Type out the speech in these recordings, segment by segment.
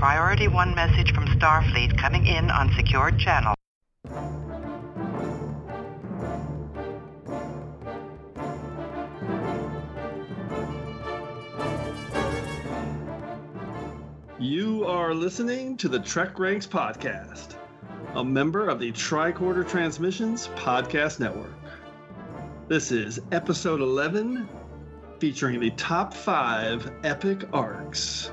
Priority 1 message from Starfleet coming in on secured channel. You are listening to the Trek Ranks Podcast, a member of the Tricorder Transmissions Podcast Network. This is episode 11, featuring the top five epic arcs.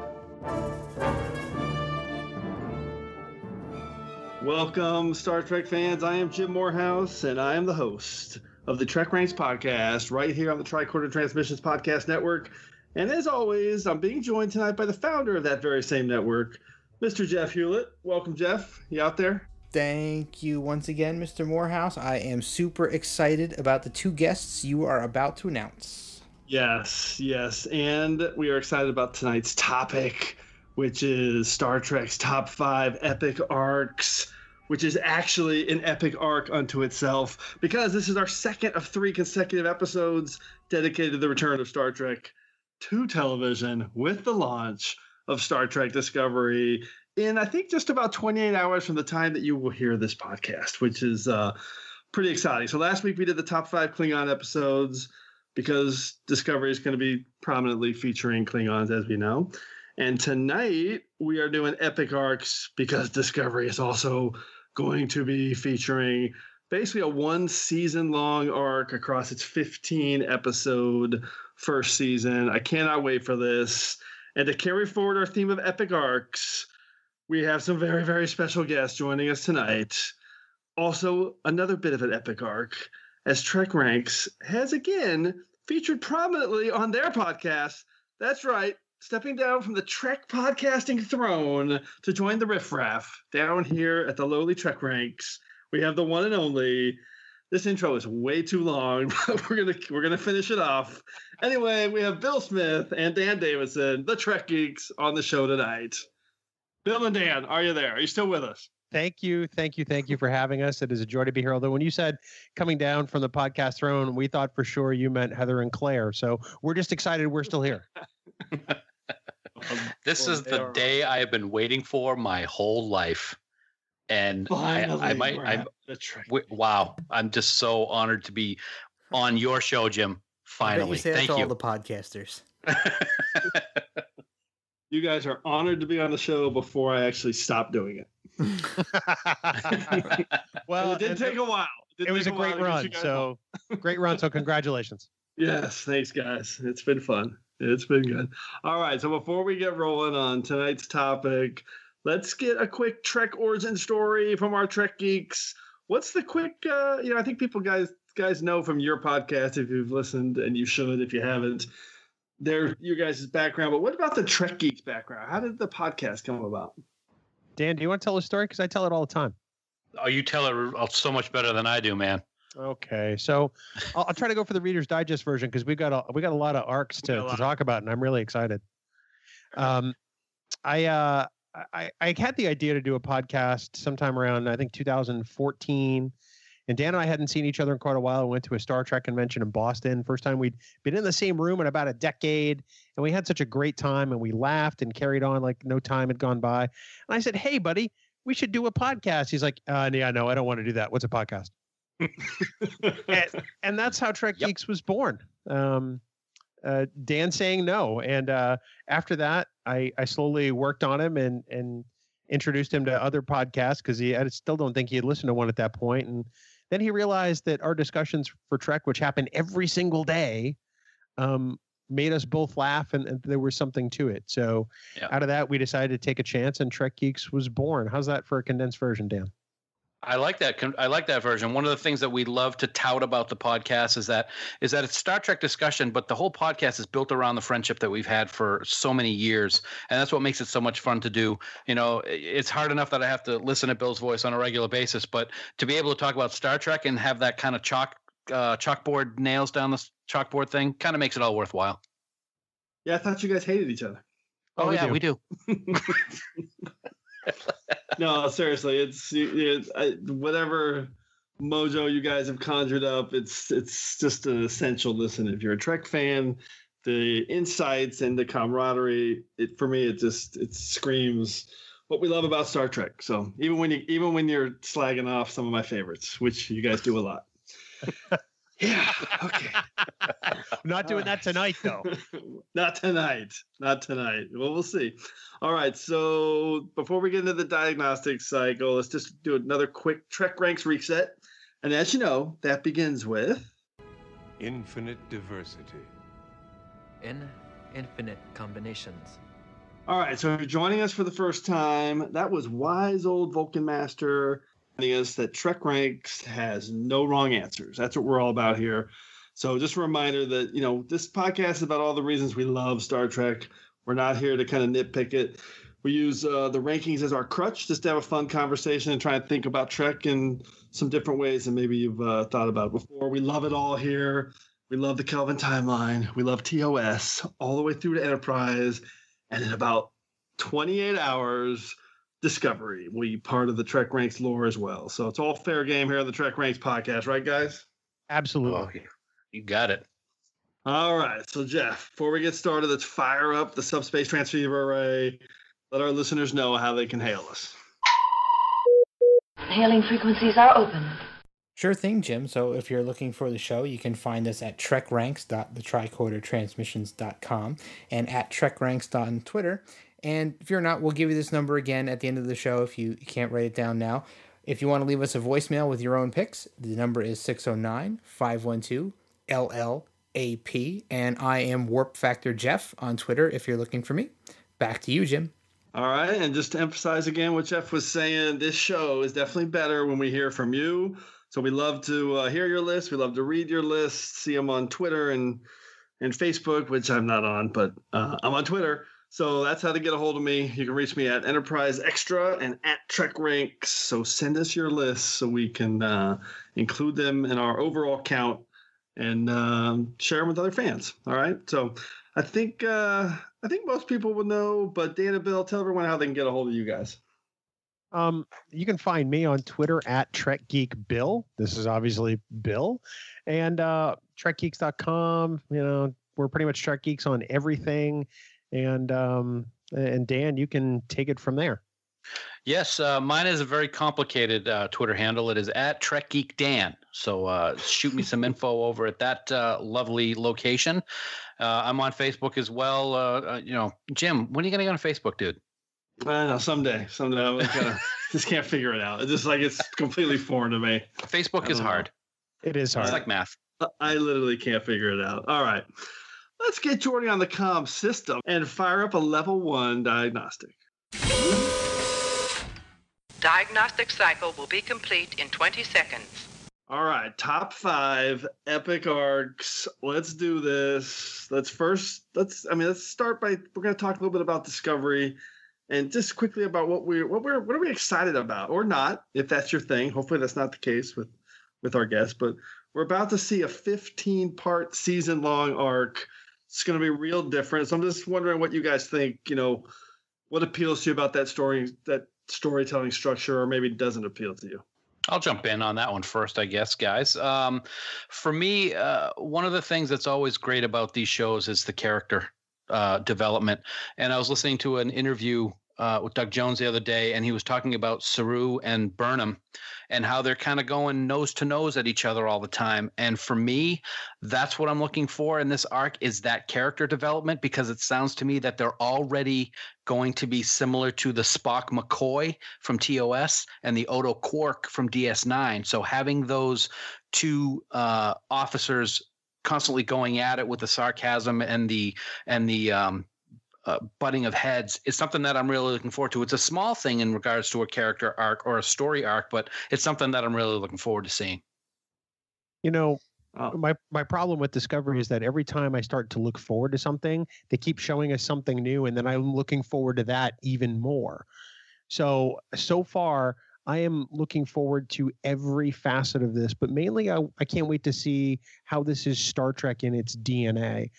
Welcome, Star Trek fans. I am Jim Morehouse, and I am the host of the Trek Ranks Podcast right here on the Tricorder Transmissions Podcast Network. And as always, I'm being joined tonight by the founder of that very same network, Mr. Jeff Hewlett. Welcome, Jeff. You out there? Thank you once again, Mr. Morehouse. I am super excited about the two guests you are about to announce. Yes, yes. And we are excited about tonight's topic, which is Star Trek's top five epic arcs, which is actually an epic arc unto itself, because this is our second of three consecutive episodes dedicated to the return of Star Trek to television with the launch of Star Trek Discovery in I think just about 28 hours from the time that you will hear this podcast, which is uh, pretty exciting. So last week we did the top five Klingon episodes because Discovery is going to be prominently featuring Klingons, as we know. And tonight we are doing epic arcs because Discovery is also going to be featuring basically a one season long arc across its 15 episode first season. I cannot wait for this. And to carry forward our theme of epic arcs, we have some very, very special guests joining us tonight. Also, another bit of an epic arc, as Trek Ranks has again featured prominently on their podcast. That's right, stepping down from the Trek podcasting throne to join the riffraff down here at the lowly Trek Ranks. We have the one and only this intro is way too long, but we're gonna we're gonna finish it off. Anyway, we have Bill Smith and Dan Davidson, the Trek Geeks, on the show tonight. Bill and Dan, are you there? Are you still with us? Thank you, thank you, thank you for having us. It is a joy to be here. Although when you said coming down from the podcast throne, we thought for sure you meant Heather and Claire. So we're just excited we're still here. Um, this is the day I have been waiting for my whole life and Finally, I, I might. I, w- wow, I'm just so honored to be on your show, Jim. Finally, you thank you. All the podcasters. you guys are honored to be on the show before I actually stop doing it. well, it did take a while. It, it was a, a great run. So great run. So congratulations. Yes, thanks, guys. It's been fun. It's been good. All right. So before we get rolling on tonight's topic, let's get a quick Trek origin story from our Trek geeks. What's the quick? Uh, you know, I think people guys guys know from your podcast if you've listened, and you should if you haven't. There, your guys' background, but what about the Trek geeks background? How did the podcast come about? Dan, do you want to tell a story? Because I tell it all the time. Oh, you tell it so much better than I do, man. Okay, so I'll, I'll try to go for the Reader's Digest version because we got a we got a lot of arcs to, to talk about, and I'm really excited. Um, I uh, I, I had the idea to do a podcast sometime around I think 2014. And Dan and I hadn't seen each other in quite a while. We went to a Star Trek convention in Boston. First time we'd been in the same room in about a decade. And we had such a great time and we laughed and carried on like no time had gone by. And I said, Hey, buddy, we should do a podcast. He's like, uh, Yeah, no, I don't want to do that. What's a podcast? and, and, that's how Trek yep. Geeks was born. Um, uh, Dan saying no. And uh, after that, I, I slowly worked on him and, and introduced him to other podcasts because he I still don't think he had listened to one at that point. And then he realized that our discussions for Trek, which happen every single day, um, made us both laugh and, and, there was something to it. So yeah. out of that, we decided to take a chance and Trek Geeks was born. How's that for a condensed version, Dan? I like that. I like that version. One of the things that we love to tout about the podcast is that is that it's Star Trek discussion, but the whole podcast is built around the friendship that we've had for so many years, and that's what makes it so much fun to do. You know, it's hard enough that I have to listen to Bill's voice on a regular basis, but to be able to talk about Star Trek and have that kind of chalk uh, chalkboard nails down the chalkboard thing kind of makes it all worthwhile. Yeah, I thought you guys hated each other. Oh, oh yeah, do. We do. no, seriously, it's, it's I, whatever mojo you guys have conjured up. It's it's just an essential listen if you're a Trek fan. the insights and the camaraderie. It for me, it just it screams what we love about Star Trek. So even when you even when you're slagging off some of my favorites, which you guys do a lot. yeah. Okay. Not doing that tonight, though. Not tonight. Not tonight. Well, we'll see. All right. So before we get into the diagnostic cycle, let's just do another quick Trek ranks reset. And as you know, that begins with infinite diversity in infinite combinations. All right, so if you're joining us for the first time, that was wise old Vulcan Master us that Trek Ranks has no wrong answers. That's what we're all about here. So just a reminder that, you know, this podcast is about all the reasons we love Star Trek. We're not here to kind of nitpick it. We use uh, the rankings as our crutch just to have a fun conversation and try and think about Trek in some different ways than maybe you've uh, thought about before. We love it all here. We love the Kelvin timeline. We love TOS all the way through to Enterprise. And in about 28 hours, Discovery will be part of the Trek Ranks lore as well. So it's all fair game here on the Trek Ranks podcast, right, guys? Absolutely. Oh, you got it. All right. So, Jeff, before we get started, let's fire up the subspace transceiver array. Let our listeners know how they can hail us. Hailing frequencies are open. Sure thing, Jim. So if you're looking for the show, you can find us at trekranks.thetricordertransmissions.com and at trekranks on Twitter. And if you're not, we'll give you this number again at the end of the show if you can't write it down now. If you want to leave us a voicemail with your own picks, the number is 609 512 LLAP. And I am Warp Factor Jeff on Twitter if you're looking for me. Back to you, Jim. All right. And just to emphasize again what Jeff was saying, this show is definitely better when we hear from you so we love to uh, hear your list. We love to read your list, see them on Twitter and and Facebook, which I'm not on, but uh, I'm on Twitter. So that's how to get a hold of me. You can reach me at Enterprise Extra and at Trek Ranks. So send us your lists so we can uh, include them in our overall count and um, share them with other fans. All right. So I think uh, I think most people would know, but Dana Bill, tell everyone how they can get a hold of you guys. Um, you can find me on Twitter at Trek Geek Bill. This is obviously Bill, and uh, TrekGeeks.com. You know, we're pretty much Trek Geeks on everything, and um, and Dan, you can take it from there. Yes, uh, mine is a very complicated uh, Twitter handle. It is at Trek Geek Dan. So uh, shoot me some info over at that uh, lovely location. Uh, I'm on Facebook as well. Uh, you know, Jim, when are you going to get on Facebook, dude? I know someday, someday I'm gonna just can't figure it out. It's just like it's completely foreign to me. Facebook is hard. It is hard. It's like math. I literally can't figure it out. All right, let's get Geordi on the com system and fire up a level one diagnostic. Diagnostic cycle will be complete in 20 seconds. All right, top five epic arcs. Let's do this. Let's first let's I mean let's start by we're gonna talk a little bit about Discovery and just quickly about what we what we're what are we excited about or not if that's your thing hopefully that's not the case with with our guests but we're about to see a 15 part season long arc it's going to be real different so i'm just wondering what you guys think you know what appeals to you about that story that storytelling structure or maybe doesn't appeal to you I'll jump in on that one first, I guess, guys. Um, for me, uh, one of the things that's always great about these shows is the character uh, development. And I was listening to an interview uh, with Doug Jones the other day, and he was talking about Saru and Burnham and how they're kind of going nose to nose at each other all the time. And for me, that's what I'm looking for in this arc is that character development because it sounds to me that they're already going to be similar to the Spock McCoy from TOS and the Odo Quark from DS9. So having those two uh, officers constantly going at it with the sarcasm and the and the um, uh, butting of heads is something that I'm really looking forward to. It's a small thing in regards to a character arc or a story arc, but it's something that I'm really looking forward to seeing. You know, uh, my my problem with Discovery is that every time I start to look forward to something, they keep showing us something new, and then I'm looking forward to that even more. So so far, I am looking forward to every facet of this, but mainly I, I can't wait to see how this is Star Trek in its DNA.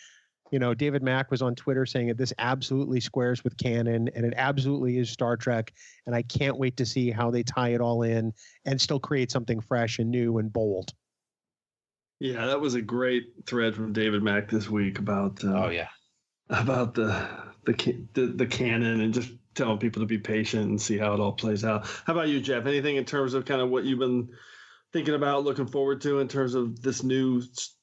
You know, David Mack was on Twitter saying that this absolutely squares with canon and it absolutely is Star Trek. And I can't wait to see how they tie it all in and still create something fresh and new and bold. Yeah, that was a great thread from David Mack this week about uh, Oh yeah. about the the, the the canon and just telling people to be patient and see how it all plays out. How about you, Jeff? Anything in terms of kind of what you've been thinking about, looking forward to in terms of this new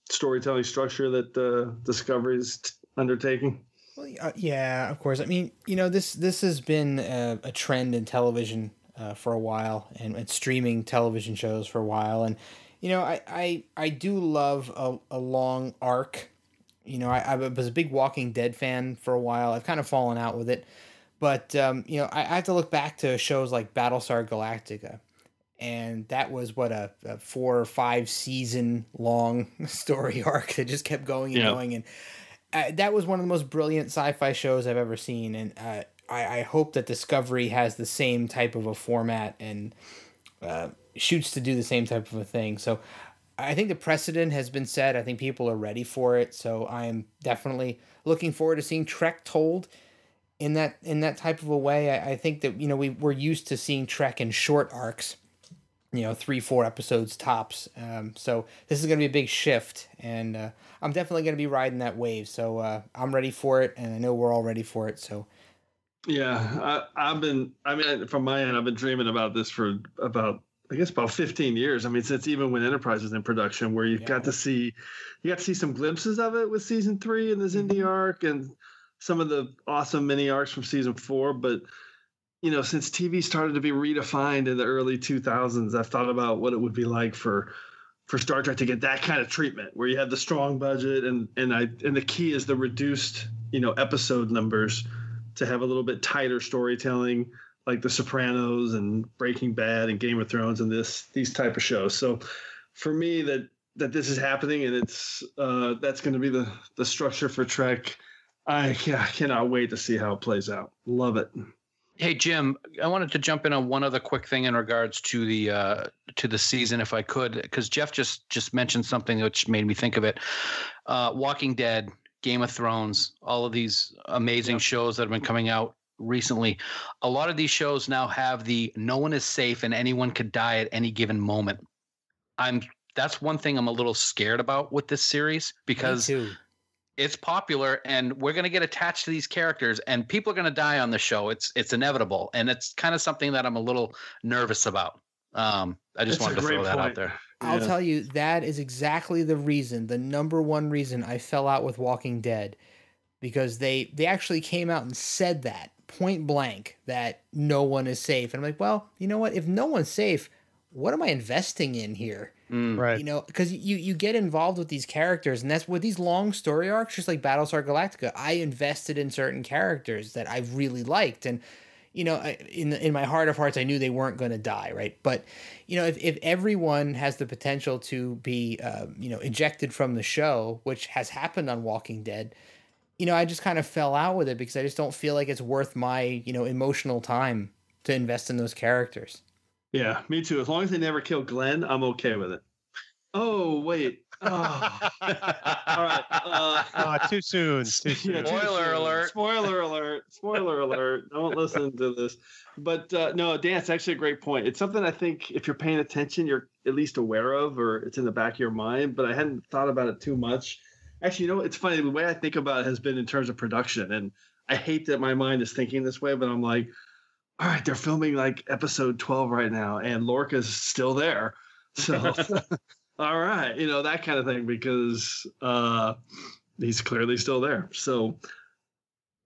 storytelling structure that uh, Discovery is t- undertaking? Well, uh, yeah, of course. I mean, you know, this this has been a, a trend in television uh, for a while, and, and streaming television shows for a while, and you know, I I, I do love a, a long arc. You know, I, I was a big Walking Dead fan for a while. I've kind of fallen out with it, but um, you know, I, I have to look back to shows like Battlestar Galactica, and that was what a, a four or five season long story arc that just kept going and Yeah. going and uh, that was one of the most brilliant sci-fi shows I've ever seen, and uh, I, I hope that Discovery has the same type of a format and uh, shoots to do the same type of a thing. So I think the precedent has been set. I think people are ready for it. So I am definitely looking forward to seeing Trek told in that in that type of a way. I, I think that you know we we're used to seeing Trek in short arcs you know three four episodes tops um, so this is going to be a big shift and uh, i'm definitely going to be riding that wave so uh, i'm ready for it and i know we're all ready for it so Yeah, I, I've been. I mean, from my end, I've been dreaming about this for about, I guess, about 15 years. I mean, since even when Enterprise was in production, where you Yeah. got to see, you got to see some glimpses of it with season three and this indie arc, and some of the awesome mini arcs from season four. But you know, since TV started to be redefined in the early 2000s, I've thought about what it would be like for for Star Trek to get that kind of treatment, where you have the strong budget and and I and the key is the reduced, you know, episode numbers to have a little bit tighter storytelling like the sopranos and breaking bad and game of thrones and this these type of shows. So for me that that this is happening and it's uh that's going to be the the structure for trek i, I cannot wait to see how it plays out. Love it Hey Jim, I wanted to jump in on one other quick thing in regards to the uh, to the season, if I could, because Jeff just just mentioned something which made me think of it. Uh, Walking Dead, Game of Thrones, all of these amazing shows that have been coming out recently. A lot of these shows now have the no one is safe and anyone could die at any given moment. I'm that's one thing I'm a little scared about with this series because. It's popular and we're going to get attached to these characters and people are going to die on the show it's it's inevitable and it's kind of something that i'm a little nervous about um i just That's wanted to throw great that out there I'll Yeah. tell you that is exactly the reason, the number one reason I fell out with Walking Dead, because they they actually came out and said that point blank that no one is safe, and I'm like, well, you know what? If no one's safe, what am I investing in here? Mm. Right. You know, because you you get involved with these characters, and that's with these long story arcs, just like Battlestar Galactica. I invested in certain characters that I really liked, and you know, I- in in my heart of hearts, I knew they weren't going to die, right? But you know, if if everyone has the potential to be, uh, you know, ejected from the show, which has happened on Walking Dead, you know, I just kind of fell out with it because I just don't feel like it's worth my you know emotional time to invest in those characters. Yeah me too as long as they never kill glenn i'm okay with it oh wait oh. all right uh, Ah, too soon. Too soon. Yeah, too Spoiler soon. alert. Spoiler alert. Spoiler alert. Don't listen to this. But uh, no, Dan, it's actually a great point. It's something I think if you're paying attention, you're at least aware of, or it's in the back of your mind. But I hadn't thought about it too much. Actually, you know, it's funny. The way I think about it has been in terms of production, and I hate that my mind is thinking this way. But I'm like, all right, they're filming like episode 12 right now, and Lorca's still there. So, all right, you know that kind of thing because. uh he's clearly still there. So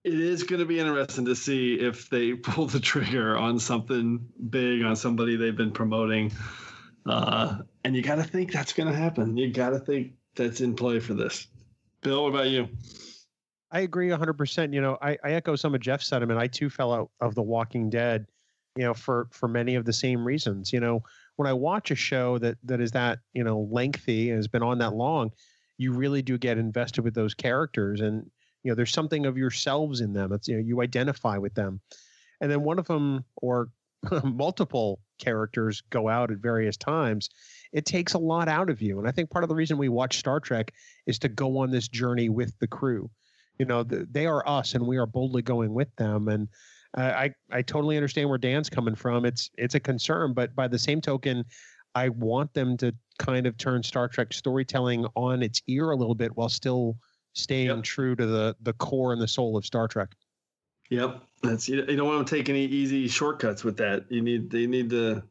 it is going to be interesting to see if they pull the trigger on something big on somebody they've been promoting. Uh, and you got to think that's going to happen. You got to think that's in play for this. Bill, what about you? I agree 100%. You know, I, I echo some of Jeff's sentiment. I too fell out of The Walking Dead, you know, for for many of the same reasons. You know, when I watch a show that that is that, you know, lengthy and has been on that long, you really do get invested with those characters and you know, there's something of yourselves in them. It's you know, you identify with them. And then one of them or multiple characters go out at various times. It takes a lot out of you. And I think part of the reason we watch Star Trek is to go on this journey with the crew you know th- they are us and we are boldly going with them and uh, i i totally understand where dan's coming from it's it's a concern but by the same token I want them to kind of turn Star Trek storytelling on its ear a little bit while still staying Yep. true to the the core and the soul of Star Trek. Yep, that's you, you don't want to take any easy shortcuts with that. You need they need to.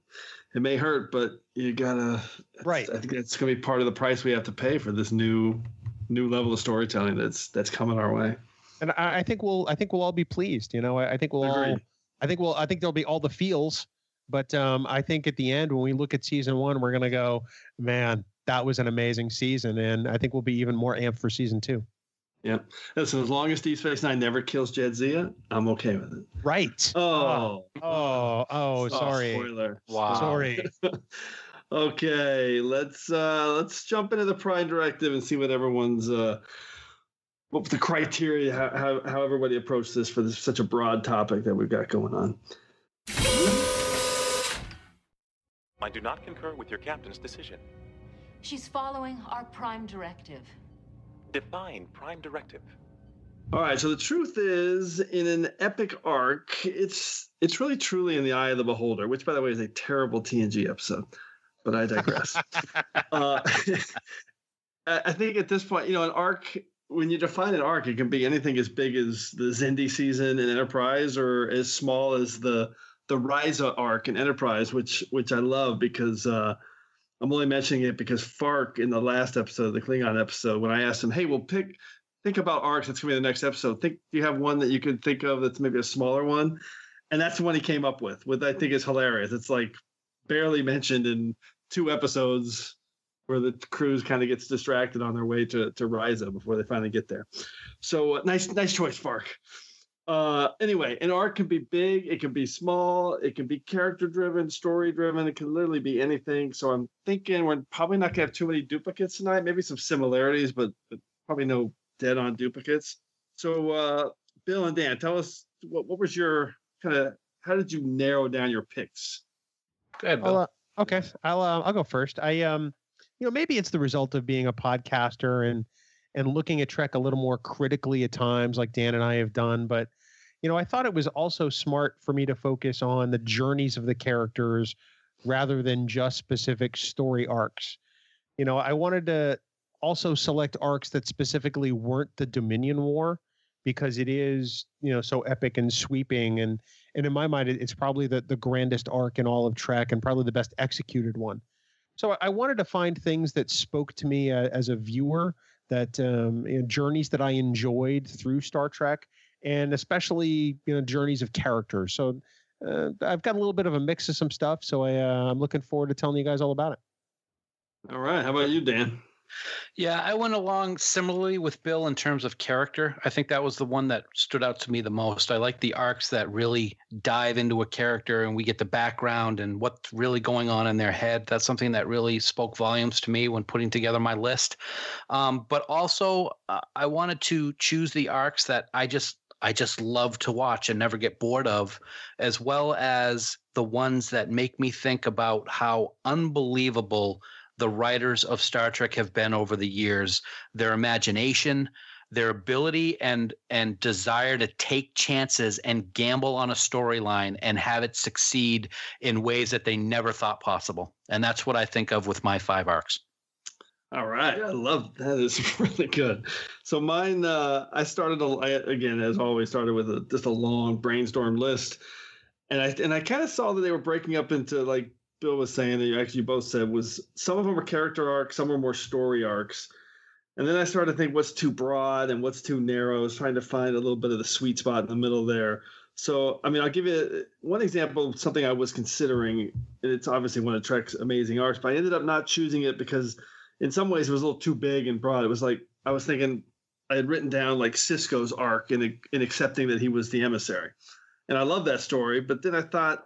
It may hurt, but you gotta. Right. I think that's gonna be part of the price we have to pay for this new new level of storytelling that's that's coming our way. And I, I think we'll I think we'll all be pleased. You know, I, I think we'll all I think we'll I think there'll be all the feels, but um, I think at the end when we look at season one, we're gonna go, man, that was an amazing season, and I think we'll be even more amped for season two. Yeah. Listen, as long as Deep Space Nine never kills Jadzia, I'm okay with it. Right. Oh, Oh, oh, sorry. Spoiler. Wow. Sorry. okay, let's uh let's jump into the Prime Directive and see what everyone's uh what the criteria how, how how everybody approached this for this such a broad topic that we've got going on. I do not concur with your captain's decision. She's following our prime directive. Define prime directive. All right, so the truth is, in an epic arc, it's it's really truly in the eye of the beholder, which, by the way, is a terrible TNG episode. But I digress. uh, I think at this point, you know, an arc when you define an arc, it can be anything as big as the Xindi season in Enterprise, or as small as the the Risa arc in Enterprise, which which I love because uh, I'm only mentioning it because Fark in the last episode, the Klingon episode, when I asked him, "Hey, we'll pick think about arcs. That's gonna be the next episode. Think do you have one that you could think of that's maybe a smaller one?" And that's the one he came up with. With I think is hilarious. It's like barely mentioned in two episodes where the cruise kind of gets distracted on their way to to Risa before they finally get there. So uh, nice nice choice, Fark. Uh, anyway, an arc can be big, it can be small, it can be character driven, story driven, it can literally be anything. So I'm thinking we're probably not gonna have too many duplicates tonight, maybe some similarities, but, but probably no dead on duplicates. So uh, Bill and Dan, tell us what, what was your kind of how did you narrow down your picks? Go ahead, I'll, Bill. Okay, I'll uh, I'll go first. I um, you know, maybe it's the result of being a podcaster and and looking at Trek a little more critically at times, like Dan and I have done. But you know, I thought it was also smart for me to focus on the journeys of the characters rather than just specific story arcs. You know, I wanted to also select arcs that specifically weren't the Dominion War because it is, you know, so epic and sweeping and and in my mind it's probably the the grandest arc in all of Trek and probably the best executed one. So I- wanted to find things that spoke to me uh, as a viewer, that um, you know, journeys that I enjoyed through Star Trek, and especially you know journeys of characters. So uh, I've got a little bit of a mix of some stuff. So I, uh, I'm looking forward to telling you guys all about it. All right, how about you, Dan? Yeah, I went along similarly with Bill in terms of character. I think that was the one that stood out to me the most. I like the arcs that really dive into a character and we get the background and what's really going on in their head. That's something that really spoke volumes to me when putting together my list. Um, but also, uh, I wanted to choose the arcs that I just I just love to watch and never get bored of, as well as the ones that make me think about how unbelievable the writers of Star Trek have been over the years, their imagination, their ability and and desire to take chances and gamble on a storyline and have it succeed in ways that they never thought possible. And that's what I think of with my five arcs. All right, I love that. Is really good. So mine, uh, I started a, I, again as always started with a, just a long brainstorm list, and I and I kind of saw that they were breaking up into like Bill was saying that you actually both said was some of them are character arcs, some are more story arcs, and then I started to think what's too broad and what's too narrow. I was trying to find a little bit of the sweet spot in the middle there. So I mean, I'll give you uh, one example of something I was considering, and it's obviously one of Trek's amazing arcs, but I ended up not choosing it because in some ways it was a little too big and broad. It was like I was thinking I had written down like Sisko's arc in in accepting that he was the emissary, and I love that story. But then I thought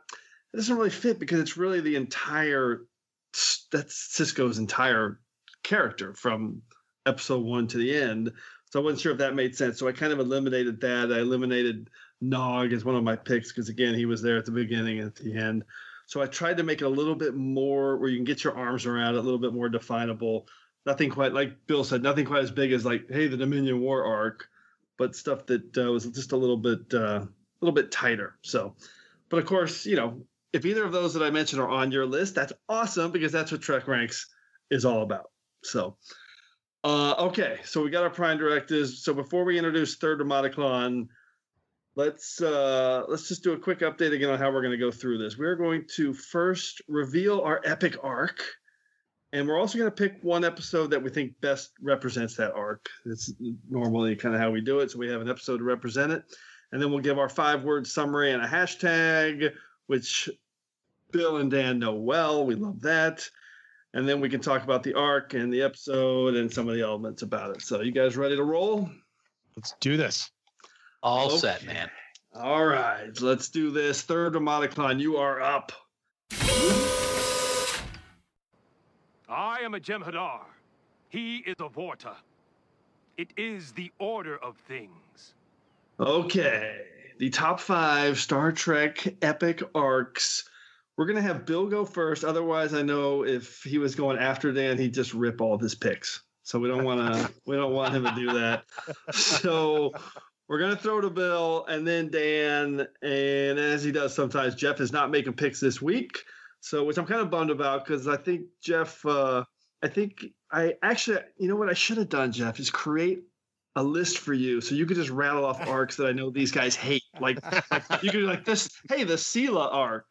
it doesn't really fit because it's really the entire that's Sisko's entire character from episode one to the end. So I wasn't sure if that made sense. So I kind of eliminated that. I eliminated Nog as one of my picks because again he was there at the beginning and at the end. So I tried to make it a little bit more where you can get your arms around it, a little bit more definable. Nothing quite like Bill said, nothing quite as big as like, hey, the Dominion War arc, but stuff that uh, was just a little bit, uh, a little bit tighter. So, but of course, you know, if either of those that I mentioned are on your list, that's awesome because that's what Trek Ranks is all about. So, uh, okay, so we got our prime directives. So before we introduce third Demoticon, let's uh, let's just do a quick update again on how we're going to go through this. We're going to first reveal our epic arc, and we're also going to pick one episode that we think best represents that arc. It's normally kind of how we do it. So we have an episode to represent it, and then we'll give our five word summary and a hashtag, which Bill and Dan know well. We love that. And then we can talk about the arc and the episode and some of the elements about it. So, you guys ready to roll? Let's do this. All Okay. set, man. All right, let's do this. Third Demoticon, you are up. I am a Jem'Hadar. He is a Vorta. It is the order of things. Okay, the top five Star Trek epic arcs. We're gonna have Bill go first. Otherwise, I know if he was going after Dan, he'd just rip all of his picks. So we don't want to. we don't want him to do that. So we're gonna throw to Bill and then Dan. And as he does sometimes, Jeff is not making picks this week. So which I'm kind of bummed about because I think Jeff. Uh, I think I actually, you know what I should have done, Jeff, is create a list for you so you could just rattle off arcs that I know these guys hate. Like, like you could be like this, hey, the Sela arc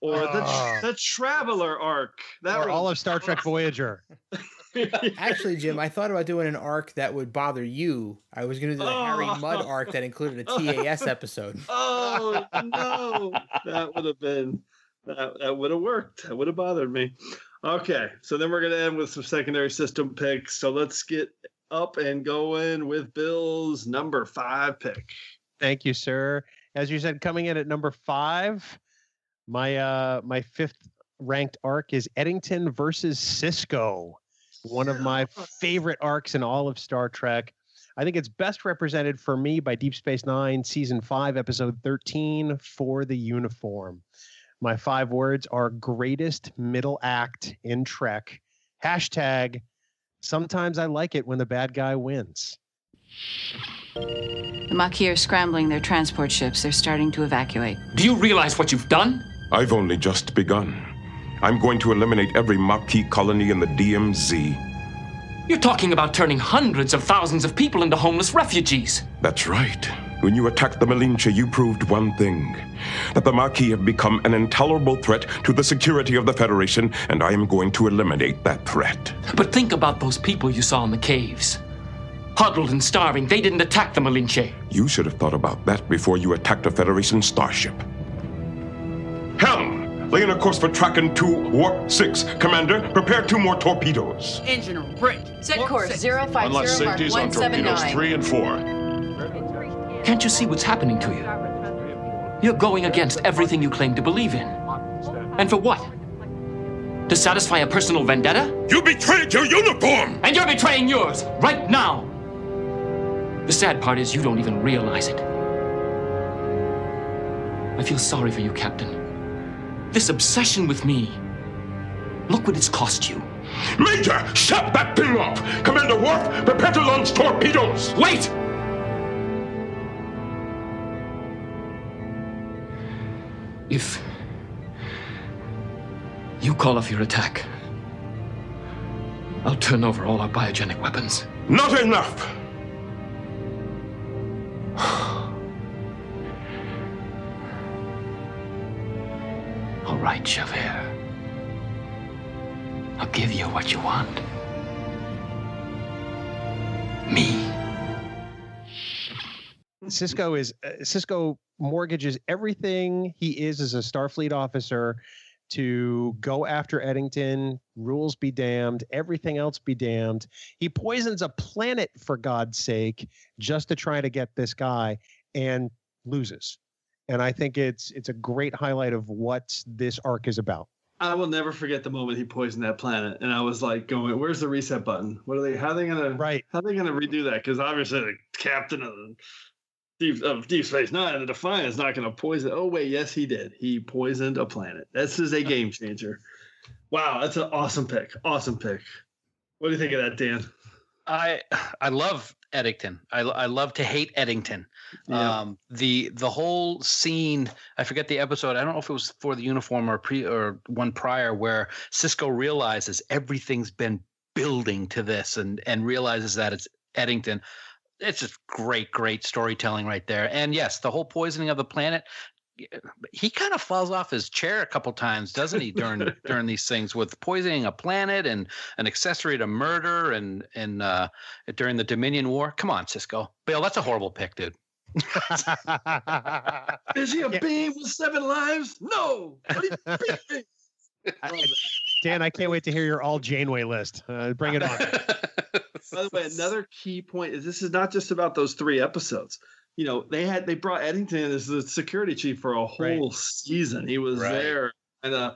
or the Oh. the Traveler arc. That or was- all of Star Trek Voyager. Actually, Jim, I thought about doing an arc that would bother you. I was going to do the Harry Oh. Mudd arc that included a TAS episode. oh no, that would have been that, that would have worked. That would have bothered me. Okay, so then we're gonna end with some secondary system picks. So let's get up and going with Bill's number five pick. Thank you, sir. As you said, coming in at number five, my uh my fifth ranked arc is Eddington versus Sisko. One of my favorite arcs in all of Star Trek. I think it's best represented for me by Deep Space Nine, season five, episode 13, for the uniform. My five words are greatest middle act in Trek. Hashtag sometimes I like it when the bad guy wins. The Maquis are scrambling their transport ships. They're starting to evacuate. Do you realize what you've done? I've only just begun. I'm going to eliminate every Maquis colony in the DMZ. You're talking about turning hundreds of thousands of people into homeless refugees. That's right. When you attacked the Malinche, you proved one thing that the Maquis have become an intolerable threat to the security of the Federation, and I am going to eliminate that threat. But think about those people you saw in the caves. Huddled and starving, they didn't attack the Malinche. You should have thought about that before you attacked a Federation starship. Helm! Lay in a course for Tracken 2, Warp 6. Commander, prepare two more torpedoes. Engine room, bridge. Set course 050 Unless Mark safety is on torpedoes 3 and 4. Can't you see what's happening to you? You're going against everything you claim to believe in. And for what? To satisfy a personal vendetta? You betrayed your uniform! And you're betraying yours, right now! The sad part is you don't even realize it. I feel sorry for you, Captain. This obsession with me. Look what it's cost you. Major, shut that thing off! Commander Worf, prepare to launch torpedoes! Wait! If you call off your attack, I'll turn over all our biogenic weapons. Not enough! All right, Javert. I'll give you what you want. Me. Sisko is uh, Sisko mortgages everything he is as a Starfleet officer to go after Eddington. Rules be damned. Everything else be damned. He poisons a planet for God's sake just to try to get this guy and loses. And I think it's it's a great highlight of what this arc is about. I will never forget the moment he poisoned that planet, and I was like, "Going, where's the reset button? What are they? How are they gonna? Right? How are they gonna redo that? Because obviously the captain of the Deep, of Deep Space Nine, the Defiant, is not gonna poison. Oh wait, yes, he did. He poisoned a planet. This is a game changer. Wow, that's an awesome pick. Awesome pick. What do you think of that, Dan? I I love Eddington. I, I love to hate Eddington. Yeah. Um, the the whole scene. I forget the episode. I don't know if it was for the uniform or pre or one prior where Sisko realizes everything's been building to this and and realizes that it's Eddington. It's just great, great storytelling right there. And yes, the whole poisoning of the planet. He kind of falls off his chair a couple times, doesn't he? During during these things with poisoning a planet and an accessory to murder and and uh, during the Dominion War. Come on, Sisko. Bill, that's a horrible pick, dude. Is he a being with seven lives? No. What do you think? Dan, I can't wait to hear your all Janeway list. Uh, bring it on. By the way, another key point is this is not just about those three episodes. You know, they had they brought Eddington as the security chief for a whole season. He was Right. there and uh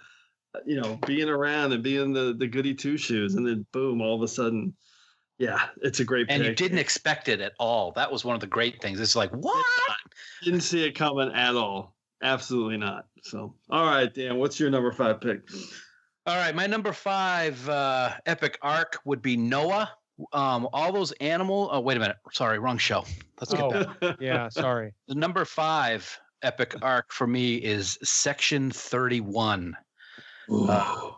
you know, being around and being the the goody two shoes, and then boom, all of a sudden, yeah, it's a great and you didn't expect it at all. That was one of the great things. It's like what? Didn't see it coming at all. Absolutely not. So, all right, Dan, what's your number five pick? All right, my number five uh, epic arc would be Noah. Um, all those animal. Oh, wait a minute. Sorry, wrong show. Let's get Oh, back. yeah, sorry. The number five epic arc for me is Section Thirty-One. Uh,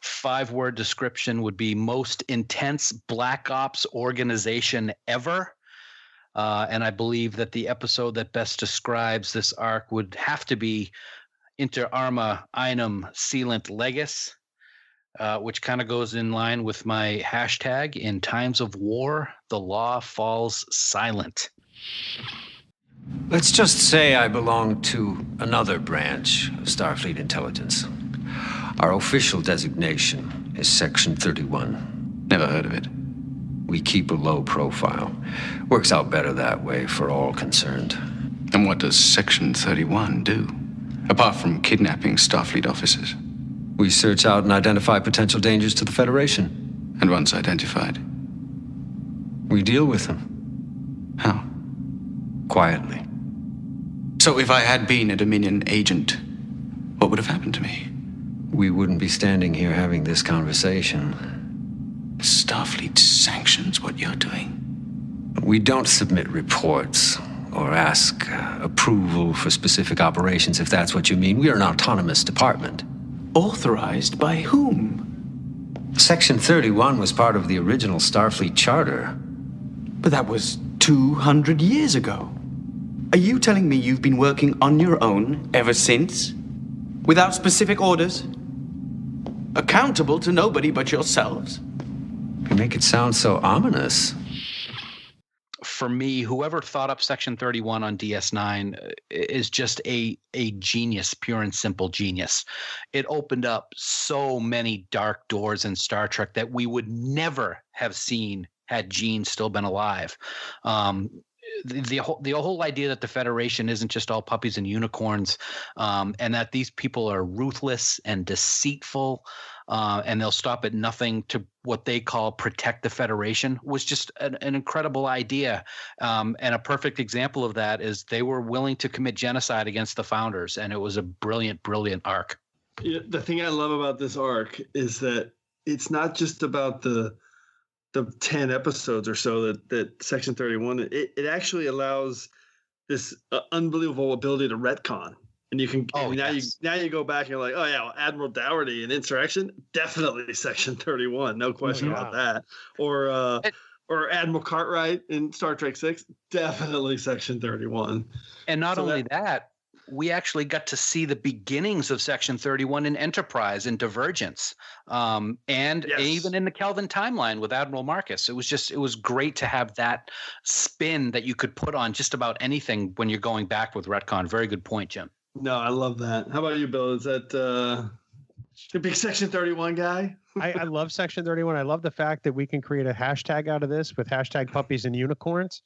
five word description would be most intense black ops organization ever. Uh, and I believe that the episode that best describes this arc would have to be Inter Arma Enim Silent Leges, uh, which kind of goes in line with my hashtag in times of war, the law falls silent. Let's just say I belong to another branch of Starfleet intelligence. Our official designation is Section 31. Never heard of it. We keep a low profile. Works out better that way for all concerned. And what does Section 31 do? Apart from kidnapping Starfleet officers? We search out and identify potential dangers to the Federation. And once identified? We deal with them. How? Quietly. So if I had been a Dominion agent, what would have happened to me? We wouldn't be standing here having this conversation. Starfleet sanctions what you're doing. We don't submit reports or ask uh, approval for specific operations, if that's what you mean. We are an autonomous department. Authorized by whom? Section 31 was part of the original Starfleet Charter. But that was 200 years ago. Are you telling me you've been working on your own ever since? Without specific orders? Accountable to nobody but yourselves? You make it sound so ominous. For me, whoever thought up Section 31 on DS9 uh, is just a a genius, pure and simple genius. It opened up so many dark doors in Star Trek that we would never have seen had Gene still been alive. Um, the, the whole the whole idea that the Federation isn't just all puppies and unicorns, um, and that these people are ruthless and deceitful, uh, and they'll stop at nothing to what they call protect the Federation was just an, an incredible idea. Um, and a perfect example of that is they were willing to commit genocide against the founders, and it was a brilliant, brilliant arc. The thing I love about this arc is that it's not just about the the 10 episodes or so that that section 31 it, it actually allows this uh, unbelievable ability to retcon and you can Oh, now yes. you now you go back and you're like oh yeah well, admiral dougherty and insurrection definitely section 31 no question about that or uh or admiral cartwright in star trek 6 definitely section 31 And not So only that, we actually got to see the beginnings of Section 31 in Enterprise and Divergence, um, and even in the Kelvin timeline with Admiral Marcus. It was just, it was great to have that spin that you could put on just about anything when you're going back with retcon. Very good point, Jim. No i love that how about you bill is that uh a big section 31 guy I, I love Section 31. I love the fact that we can create a hashtag out of this with hashtag puppies and unicorns.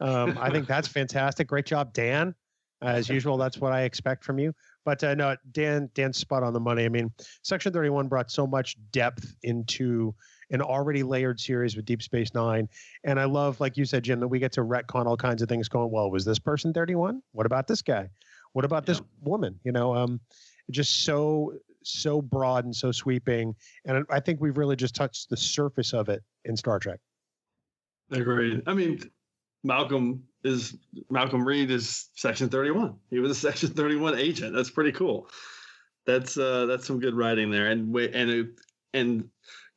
Um, I think that's fantastic. Great job, Dan. As usual, that's what I expect from you. But uh, no, Dan, Dan's spot on the money. I mean, Section 31 brought so much depth into an already layered series with Deep Space Nine. And I love, like you said, Jim, that we get to retcon all kinds of things going, well, was this person 31? What about this guy? What about this woman? You know, um, just so so broad and so sweeping and i think we've really just touched the surface of it in star trek Agreed. I mean, Malcolm is Malcolm Reed is Section 31. He was a Section 31 agent. That's pretty cool. That's uh that's some good writing there, and and and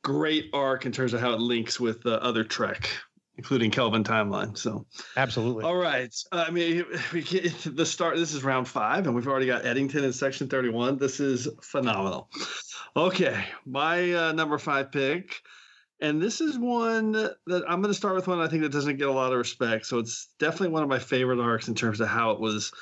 great arc in terms of how it links with uh, other Trek, including Kelvin timeline. So absolutely. All right. I mean, we get the start. This is round five, and we've already got Eddington in Section 31. This is phenomenal. Okay, my uh, number five pick and this is one that I'm going to start with one I think that doesn't get a lot of respect. So it's definitely one of my favorite arcs in terms of how it was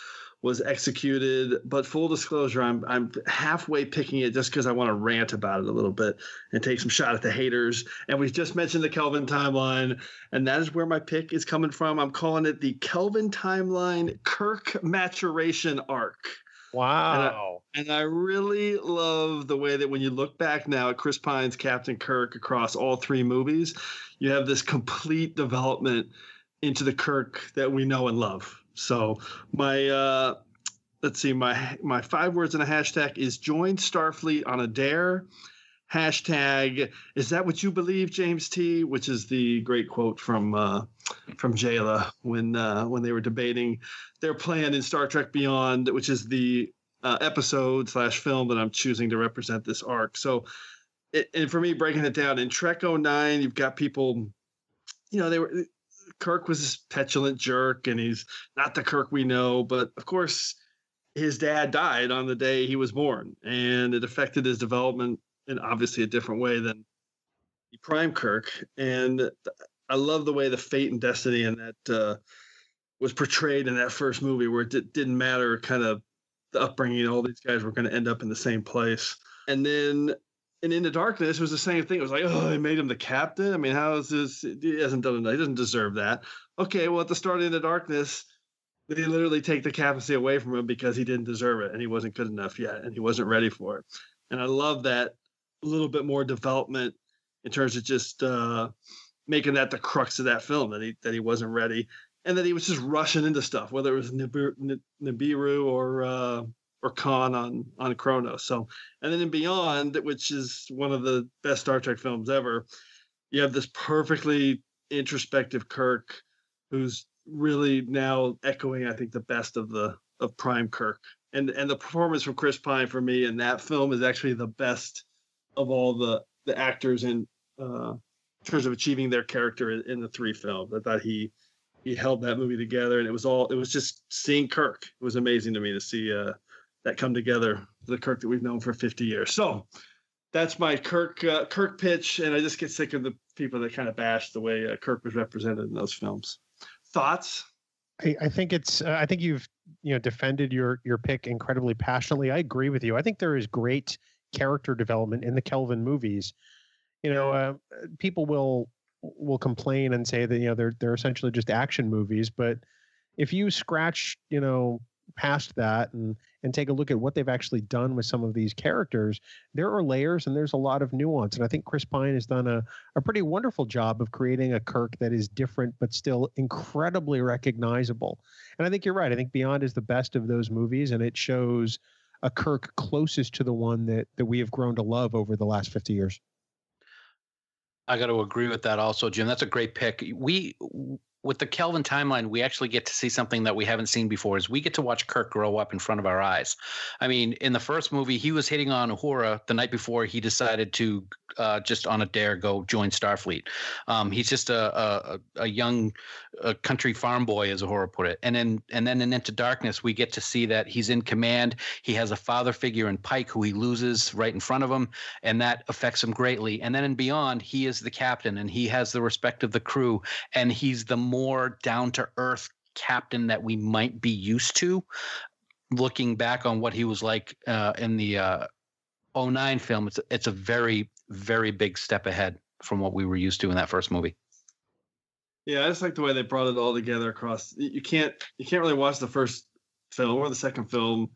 was executed. But full disclosure, I'm I'm halfway picking it just because I want to rant about it a little bit and take some shot at the haters. And we just mentioned the Kelvin timeline, and that is where my pick is coming from. I'm calling it the Kelvin timeline Kirk maturation arc. Wow. And I, and I, really love the way that when you look back now at Chris Pine's Captain Kirk across all three movies, you have this complete development into the Kirk that we know and love. So my uh let's see, my my five words in a hashtag is join Starfleet on a dare. Hashtag is that what you believe, James T? Which is the great quote from uh, from Jaylah when uh, when they were debating their plan in Star Trek Beyond, which is the uh, episode slash film that I'm choosing to represent this arc. So, it, and for me, breaking it down in Trek 09, you've got people, you know, they were Kirk was this petulant jerk, and he's not the Kirk we know, but of course, his dad died on the day he was born, and it affected his development in obviously a different way than the Prime Kirk. And I love the way the fate and destiny in that uh, was portrayed in that first movie, where it d- didn't matter kind of the upbringing. All these guys were going to end up in the same place. And then and Into Darkness, it was the same thing. It was like, oh, they made him the captain. I mean, how is this? He hasn't done enough. He doesn't deserve that. Okay, well, at the start of Into Darkness, they literally take the captaincy away from him because he didn't deserve it and he wasn't good enough yet and he wasn't ready for it. And I love that a little bit more development in terms of just uh, making that the crux of that film that he that he wasn't ready and that he was just rushing into stuff, whether it was Nibiru, Nibiru or uh, or Khan on on Kronos. So, and then in Beyond, which is one of the best Star Trek films ever, you have this perfectly introspective Kirk, who's really now echoing, I think, the best of the of Prime Kirk. And and the performance from Chris Pine for me in that film is actually the best of all the the actors in uh, in terms of achieving their character in, in the three films. I thought he he held that movie together, and it was all it was just seeing Kirk. It was amazing to me to see uh, that come together. The Kirk that we've known for 50 years. So that's my Kirk uh, Kirk pitch, and I just get sick of the people that kind of bash the way uh, Kirk was represented in those films. Thoughts? I, I think it's. Uh, I think you've you know defended your your pick incredibly passionately. I agree with you. I think there is great character development in the Kelvin movies. You know, uh, people will will complain and say that you know they're they're essentially just action movies, but if you scratch you know past that and and take a look at what they've actually done with some of these characters there are layers and there's a lot of nuance and i think chris pine has done a, a pretty wonderful job of creating a kirk that is different but still incredibly recognizable and i think you're right i think beyond is the best of those movies and it shows a Kirk closest to the one that that we have grown to love over the last 50 years. I got to agree with that also, Jim. That's a great pick. We with the Kelvin timeline, we actually get to see something that we haven't seen before. Is we get to watch Kirk grow up in front of our eyes. I mean, in the first movie, he was hitting on Uhura the night before he decided to uh, just on a dare go join Starfleet. Um, he's just a a, a young a country farm boy, as Uhura put it. And then and then in Into Darkness, we get to see that he's in command. He has a father figure in Pike who he loses right in front of him, and that affects him greatly. And then in Beyond, he is the captain, and he has the respect of the crew, and he's the more down to earth captain that we might be used to looking back on what he was like uh, in the uh, 09 film it's it's a very very big step ahead from what we were used to in that first movie. Yeah i just like the way they brought it all together across you can't you can't really watch the first film or the second film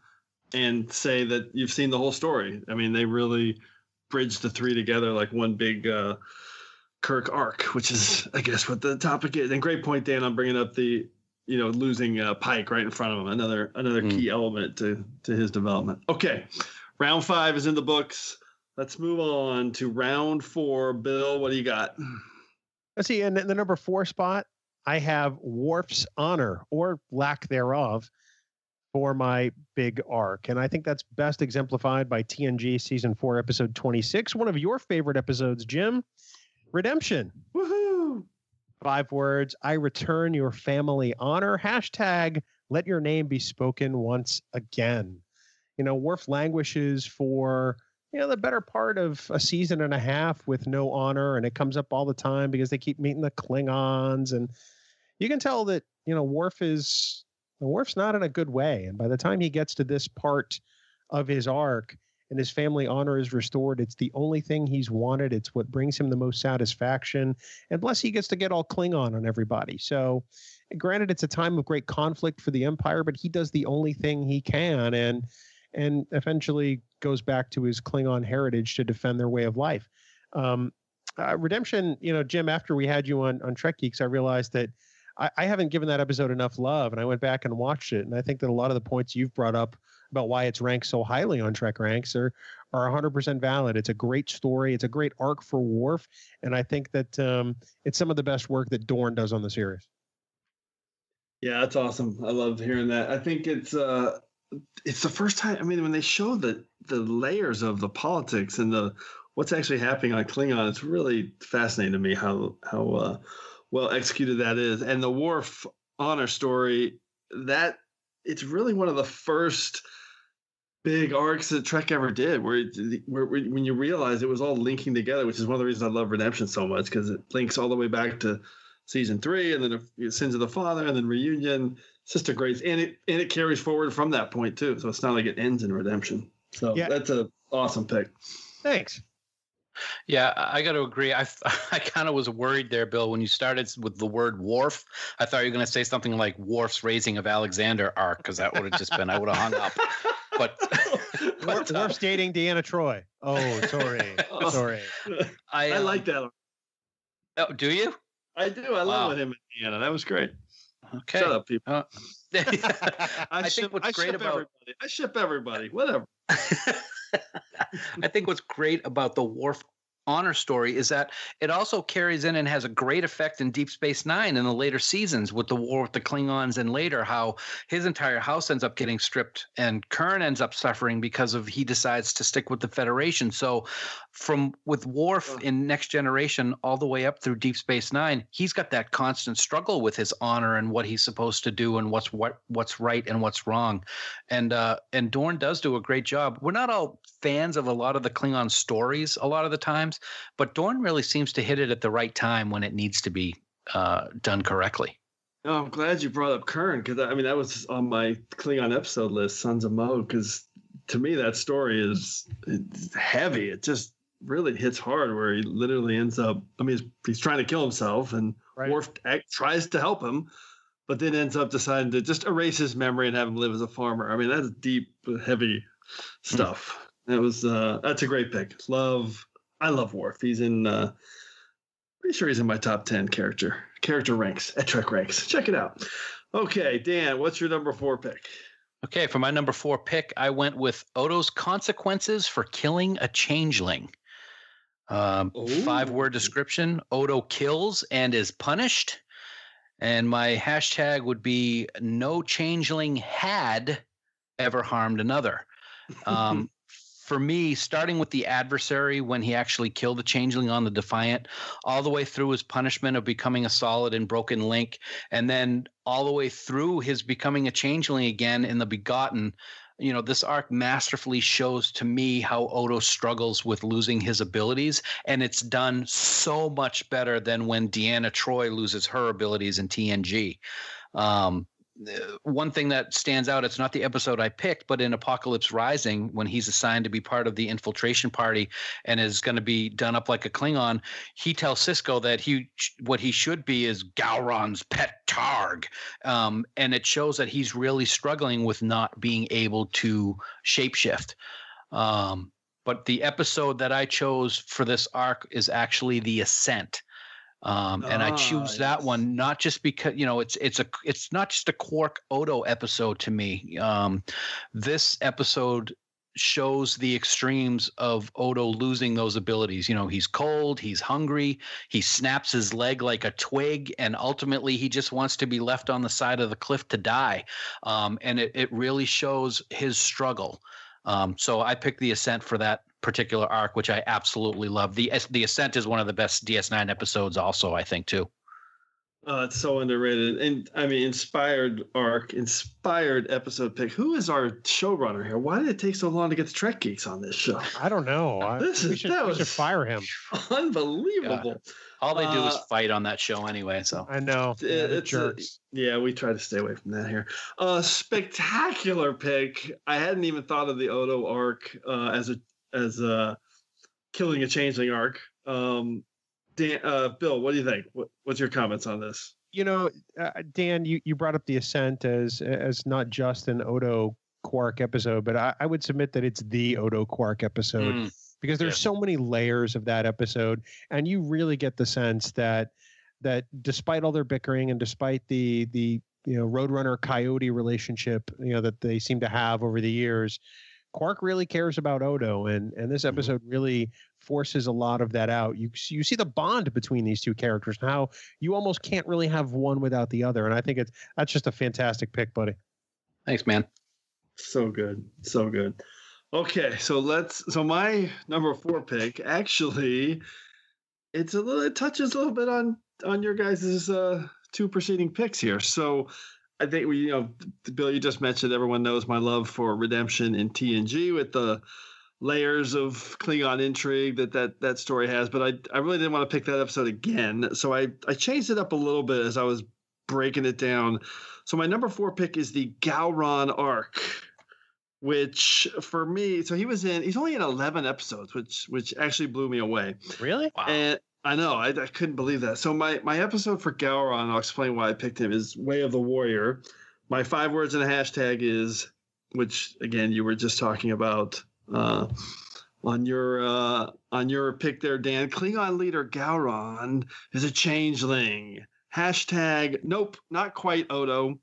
and say that you've seen the whole story. I mean they really bridged the three together like one big uh Kirk arc, which is, I guess, what the topic is. And great point, Dan, on bringing up the, you know, losing uh, Pike right in front of him. Another another mm. key element to to his development. Okay, round five is in the books. Let's move on to round four. Bill, what do you got? Let's see. And in the number four spot, I have Worf's honor or lack thereof for my big arc. And I think that's best exemplified by TNG season four, episode 26, one of your favorite episodes, Jim Redemption. Woohoo! Five words I return your family honor. Hashtag let your name be spoken once again. You know, Worf languishes for you know the better part of a season and a half with no honor and it comes up all the time because they keep meeting the klingons and you can tell that you know Worf is Worf's not in a good way and by the time he gets to this part of his arc and his family honor is restored it's the only thing he's wanted it's what brings him the most satisfaction and plus he gets to get all klingon on everybody so granted it's a time of great conflict for the empire but he does the only thing he can and and eventually goes back to his Klingon heritage to defend their way of life. Um, uh, Redemption, you know, Jim, after we had you on, on Trek Geeks, I realized that I, I, haven't given that episode enough love. And I went back and watched it. And I think that a lot of the points you've brought up about why it's ranked so highly on Trek Ranks are, are 100% valid. It's a great story. It's a great arc for Worf. And I think that um, it's some of the best work that Dorn does on the series. Yeah, that's awesome. I love hearing that. I think it's uh it's the first time. I mean, when they show the the layers of the politics and the what's actually happening on Klingon, it's really fascinating to me how how uh, well executed that is. And the Worf honor story that it's really one of the first big arcs that Trek ever did, where, it, where, where when you realize it was all linking together, which is one of the reasons I love Redemption so much because it links all the way back to season three, and then the Sins of the Father, and then Reunion. It's just a great, and it and it carries forward from that point too. So it's not like it ends in Redemption. So yeah. that's a awesome pick. Thanks. Yeah, I got to agree. I I kind of was worried there, Bill, when you started with the word Worf. I thought you were going to say something like Worf's raising of Alexander arc, because that would have just been I would have hung up. But, but uh, Worf's dating Deanna Troy. Oh, sorry, sorry. I, um, I like that. Oh, do you? I do. I wow. love him and Deanna. That was great. Okay. Shut up, people. Uh, I, I, think what's I great about everybody. I ship everybody. Whatever. I think what's great about the Worf honor story is that it also carries in and has a great effect in Deep Space Nine in the later seasons with the war with the Klingons and later how his entire house ends up getting stripped and Kurn ends up suffering because of he decides to stick with the Federation. So from with Worf in Next Generation all the way up through Deep Space Nine, he's got that constant struggle with his honor and what he's supposed to do and what's what what's right and what's wrong. And uh and Dorn does do a great job. We're not all fans of a lot of the Klingon stories a lot of the times, but Dorn really seems to hit it at the right time when it needs to be uh, done correctly. Oh, I'm glad you brought up Kurn because I mean that was on my Klingon episode list, Sons of Mogh, because to me that story is heavy. It just really hits hard where he literally ends up. I mean, he's, he's trying to kill himself, and right. Worf act, tries to help him, but then ends up deciding to just erase his memory and have him live as a farmer. I mean, that's deep, heavy stuff. That was uh, that's a great pick. Love, I love Worf. He's in. Uh, pretty sure he's in my top ten character character ranks at Trek ranks. Check it out. Okay, Dan, what's your number four pick? Okay, for my number four pick, I went with Odo's consequences for killing a changeling. Um, five word description Odo kills and is punished. And my hashtag would be no changeling had ever harmed another. Um, for me, starting with the adversary when he actually killed the changeling on the Defiant, all the way through his punishment of becoming a solid and broken link, and then all the way through his becoming a changeling again in the Begotten. You know, this arc masterfully shows to me how Odo struggles with losing his abilities, and it's done so much better than when Deanna Troy loses her abilities in TNG. Um, one thing that stands out it's not the episode i picked but in apocalypse rising when he's assigned to be part of the infiltration party and is going to be done up like a klingon he tells Sisko that he what he should be is gowron's pet targ. Um, and it shows that he's really struggling with not being able to shapeshift. Um, but the episode that i chose for this arc is actually the ascent um, and I choose ah, that one not just because you know it's it's a it's not just a Quark Odo episode to me. Um, this episode shows the extremes of Odo losing those abilities. You know, he's cold, he's hungry, he snaps his leg like a twig, and ultimately he just wants to be left on the side of the cliff to die. Um, and it, it really shows his struggle. Um, so I picked the Ascent for that particular arc, which I absolutely love. the The Ascent is one of the best DS9 episodes, also I think too. Uh, it's so underrated. And I mean, inspired arc, inspired episode pick. Who is our showrunner here? Why did it take so long to get the Trek Geeks on this show? I don't know. I, This we is- should, that we should fire him. Unbelievable. All they do is Uh, fight on that show anyway. So I know. Yeah, the it's a- jerks. yeah, we try to stay away from that here. Uh, spectacular pick. I hadn't even thought of the Odo arc uh, as a as a killing a changeling arc. Um, Dan, uh, Bill, what do you think? What, what's your comments on this? you know, uh, Dan, you, you brought up the Ascent as as not just an Odo Quark episode, but I, I would submit that it's the Odo Quark episode Mm. because there's so many layers of that episode, and you really get the sense that that despite all their bickering and despite the the you know Roadrunner Coyote relationship, you know that they seem to have over the years, Quark really cares about Odo, and and this episode really forces a lot of that out. You you see the bond between these two characters and how you almost can't really have one without the other, and I think it's that's just a fantastic pick, buddy. thanks, man. So good, so good. Okay, so let's. So my number four pick actually, it's a little. It touches a little bit on on your guys' uh, two preceding picks here. So I think we, you know, Bill, you just mentioned everyone knows my love for Redemption in TNG with the layers of Klingon intrigue that that that story has. But I I really didn't want to pick that episode again, so I I changed it up a little bit as I was breaking it down. So my number four pick is the Gowron arc, which for me, so he was in. He's only in eleven episodes, which which actually blew me away. Really? And I know I, I couldn't believe that. So my my episode for Gowron, I'll explain why I picked him. Is Way of the Warrior. My five words and a hashtag is, which again you were just talking about uh, on your uh, on your pick there, Dan. Klingon leader Gowron is a changeling. Hashtag nope, not quite Odo.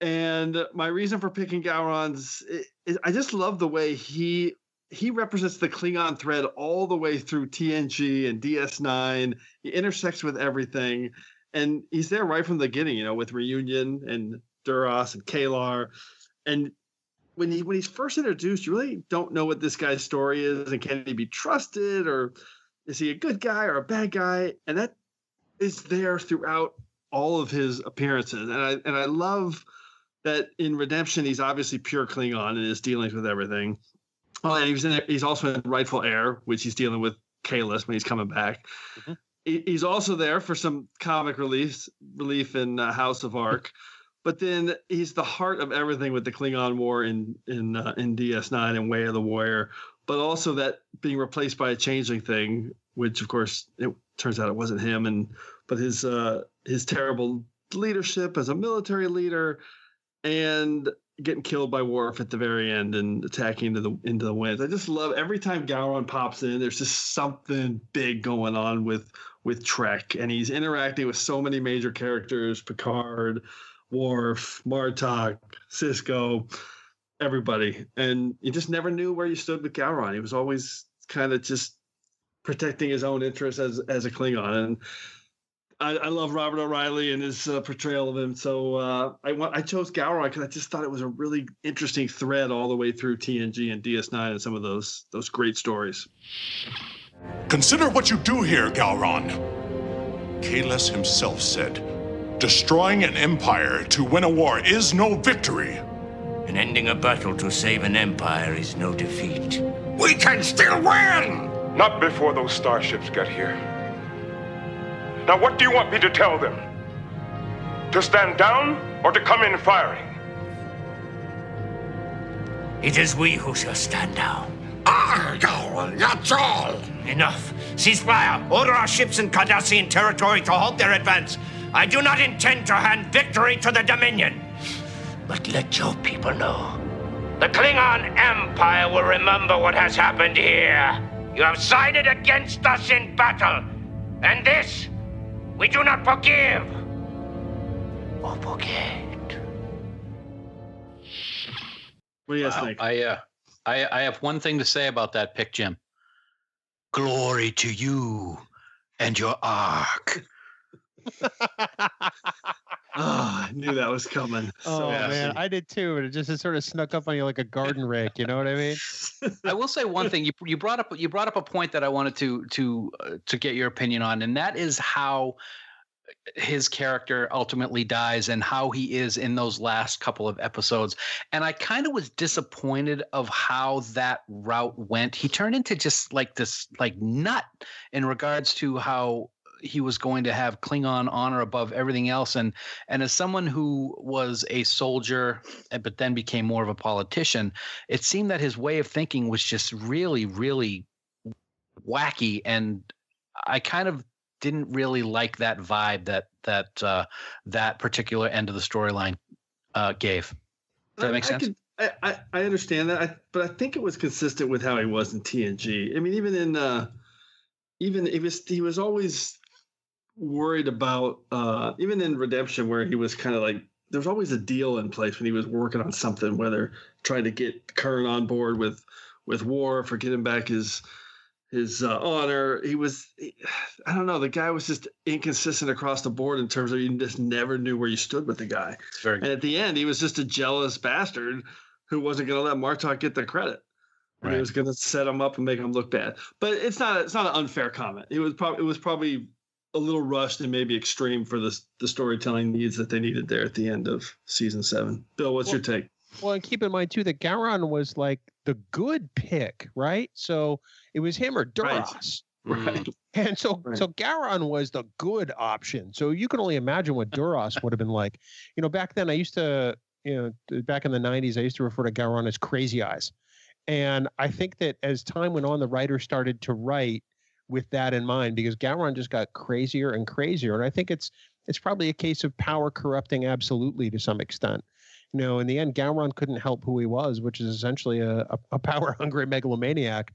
And my reason for picking Gowron's, i i I just love the way he he represents the Klingon thread all the way through TNG and DS9. He intersects with everything, and he's there right from the beginning. You know, with Reunion and Duras and Kalar, and when he when he's first introduced, you really don't know what this guy's story is, and can he be trusted, or is he a good guy or a bad guy? And that is there throughout all of his appearances, and I and I love that in Redemption he's obviously pure Klingon in his dealings with everything. Oh, and he's in. He's also in Rightful Heir, which he's dealing with Kahless when he's coming back. He- He's also there for some comic relief relief in uh, House of Quark, but then he's the heart of everything with the Klingon War in in uh, in DS9 and Way of the Warrior. But also that being replaced by a changeling thing, which of course it turns out it wasn't him, and but his uh, his terrible leadership as a military leader, and getting killed by Worf at the very end and attacking into the into the winds. I just love every time Gowron pops in. There's just something big going on with with Trek, and he's interacting with so many major characters: Picard, Worf, Martok, Sisko, everybody, and you just never knew where you stood with Gowron. He was always kind of just protecting his own interests as as a Klingon, and I, I love Robert O'Reilly and his uh, portrayal of him. So uh, I want I chose Gowron because I just thought it was a really interesting thread all the way through TNG and DS9 and some of those those great stories. Consider what you do here, Gowron. Kahless himself said, destroying an empire to win a war is no victory. And ending a battle to save an empire is no defeat. We can still win! Not before those starships get here. Now, what do you want me to tell them? To stand down or to come in firing? It is we who shall stand down. Gowron, that's all! Enough. Ceasefire. Order our ships in Cardassian territory to halt their advance. I do not intend to hand victory to the Dominion. But let your people know. The Klingon Empire will remember what has happened here. You have sided against us in battle. And this, we do not forgive or forget. What do you guys Wow. think? I uh, I, I have one thing to say about that pick, Jim. Glory to you and your arc. Oh, I knew that was coming. Oh So man, I did too, but it just it sort of snuck up on you like a garden rake. You know what I mean? I will say one thing. You you brought up you brought up a point that I wanted to to uh, to get your opinion on, and that is how his character ultimately dies and how he is in those last couple of episodes. And I kind of was disappointed of how that route went. He turned into just like this like nut in regards to how he was going to have Klingon honor above everything else. And and as someone who was a soldier, but then became more of a politician, it seemed that his way of thinking was just really, really wacky. And I kind of didn't really like that vibe that that uh, that particular end of the storyline uh, gave. Does that make sense? I, could, I, understand that, I, but I think it was consistent with how he was in TNG. I mean, even in uh, even he was he was always worried about uh, even in Redemption, where he was kind of like there's always a deal in place when he was working on something, whether trying to get Kurn on board with with Worf or getting back his his uh, honor. He was, he- I don't know, the guy was just inconsistent across the board in terms of you just never knew where you stood with the guy. Very And at the end, he was just a jealous bastard who wasn't going to let Martok get the credit. And he was going to set him up and make him look bad. But it's not it's not an unfair comment. It was probably it was probably a little rushed and maybe extreme for the the storytelling needs that they needed there at the end of season seven. Bill, what's your take? Well, and keep in mind too that Gowron was like the good pick, right? So it was him or Duras. Mm. Right. And so Right. so Gowron was the good option. So you can only imagine what Duras would have been like. You know, back then I used to, you know, back in the 90s I used to refer to Gowron as crazy eyes. And I think that as time went on the writers started to write with that in mind because Gowron just got crazier and crazier and I think it's it's probably a case of power corrupting absolutely to some extent you know, in the end, Gowron couldn't help who he was, which is essentially a, a, a power hungry megalomaniac.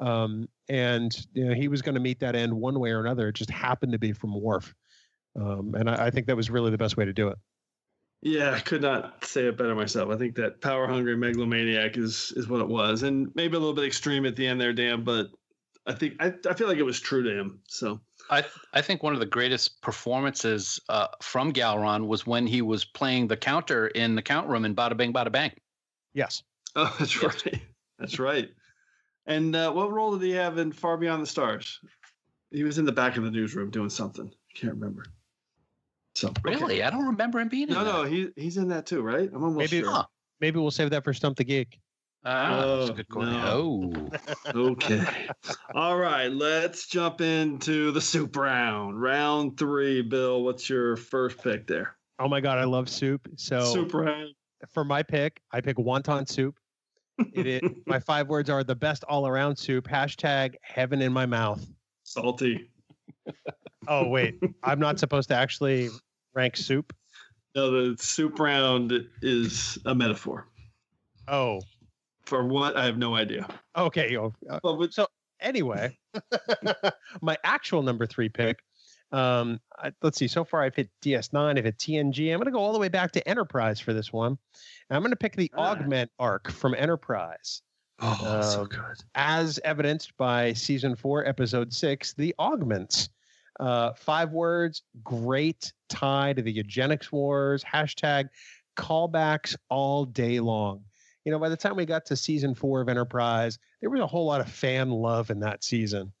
Um, and you know, he was going to meet that end one way or another. It just happened to be from Worf. Um, and I, I think that was really the best way to do it. Yeah, I could not say it better myself. I think that power hungry megalomaniac is is what it was, and maybe a little bit extreme at the end there, Dan. But I think I, I feel like it was true to him. So I I think one of the greatest performances uh, from Gowron was when he was playing the counter in the count room in Badda Bing Badda Bang. Yes. Oh, that's right. That's right. And uh, what role did he have in Far Beyond the Stars? He was in the back of the newsroom doing something. I can't remember. So okay. Really, I don't remember him being in No, that. no, he he's in that too, right? I'm almost Maybe sure. maybe we'll save that for Stump the Geek. Ah, that's a Oh, good call. no. Oh, Okay. All right, let's jump into the soup round. Round three. Bill, what's your first pick there? Oh my God, I love soup. So Soup round. for my pick, I pick wonton soup. It is, my five words are the best all around soup. Hashtag heaven in my mouth. Salty. Oh wait, I'm not supposed to actually rank soup. No, the soup round is a metaphor. Oh, For what? I have no idea. okay. oh, uh, Well, but so anyway, my actual number three pick. Um, I, let's see. So far, I've hit DS9. I've hit TNG. I'm going to go all the way back to Enterprise for this one. And I'm going to pick the Ah. Augment arc from Enterprise. oh, so Um, good. as evidenced by season four, episode six, the augments. Uh, five words, great tie to the eugenics wars, hashtag callbacks all day long. You know, by the time we got to season four of Enterprise, there was a whole lot of fan love in that season.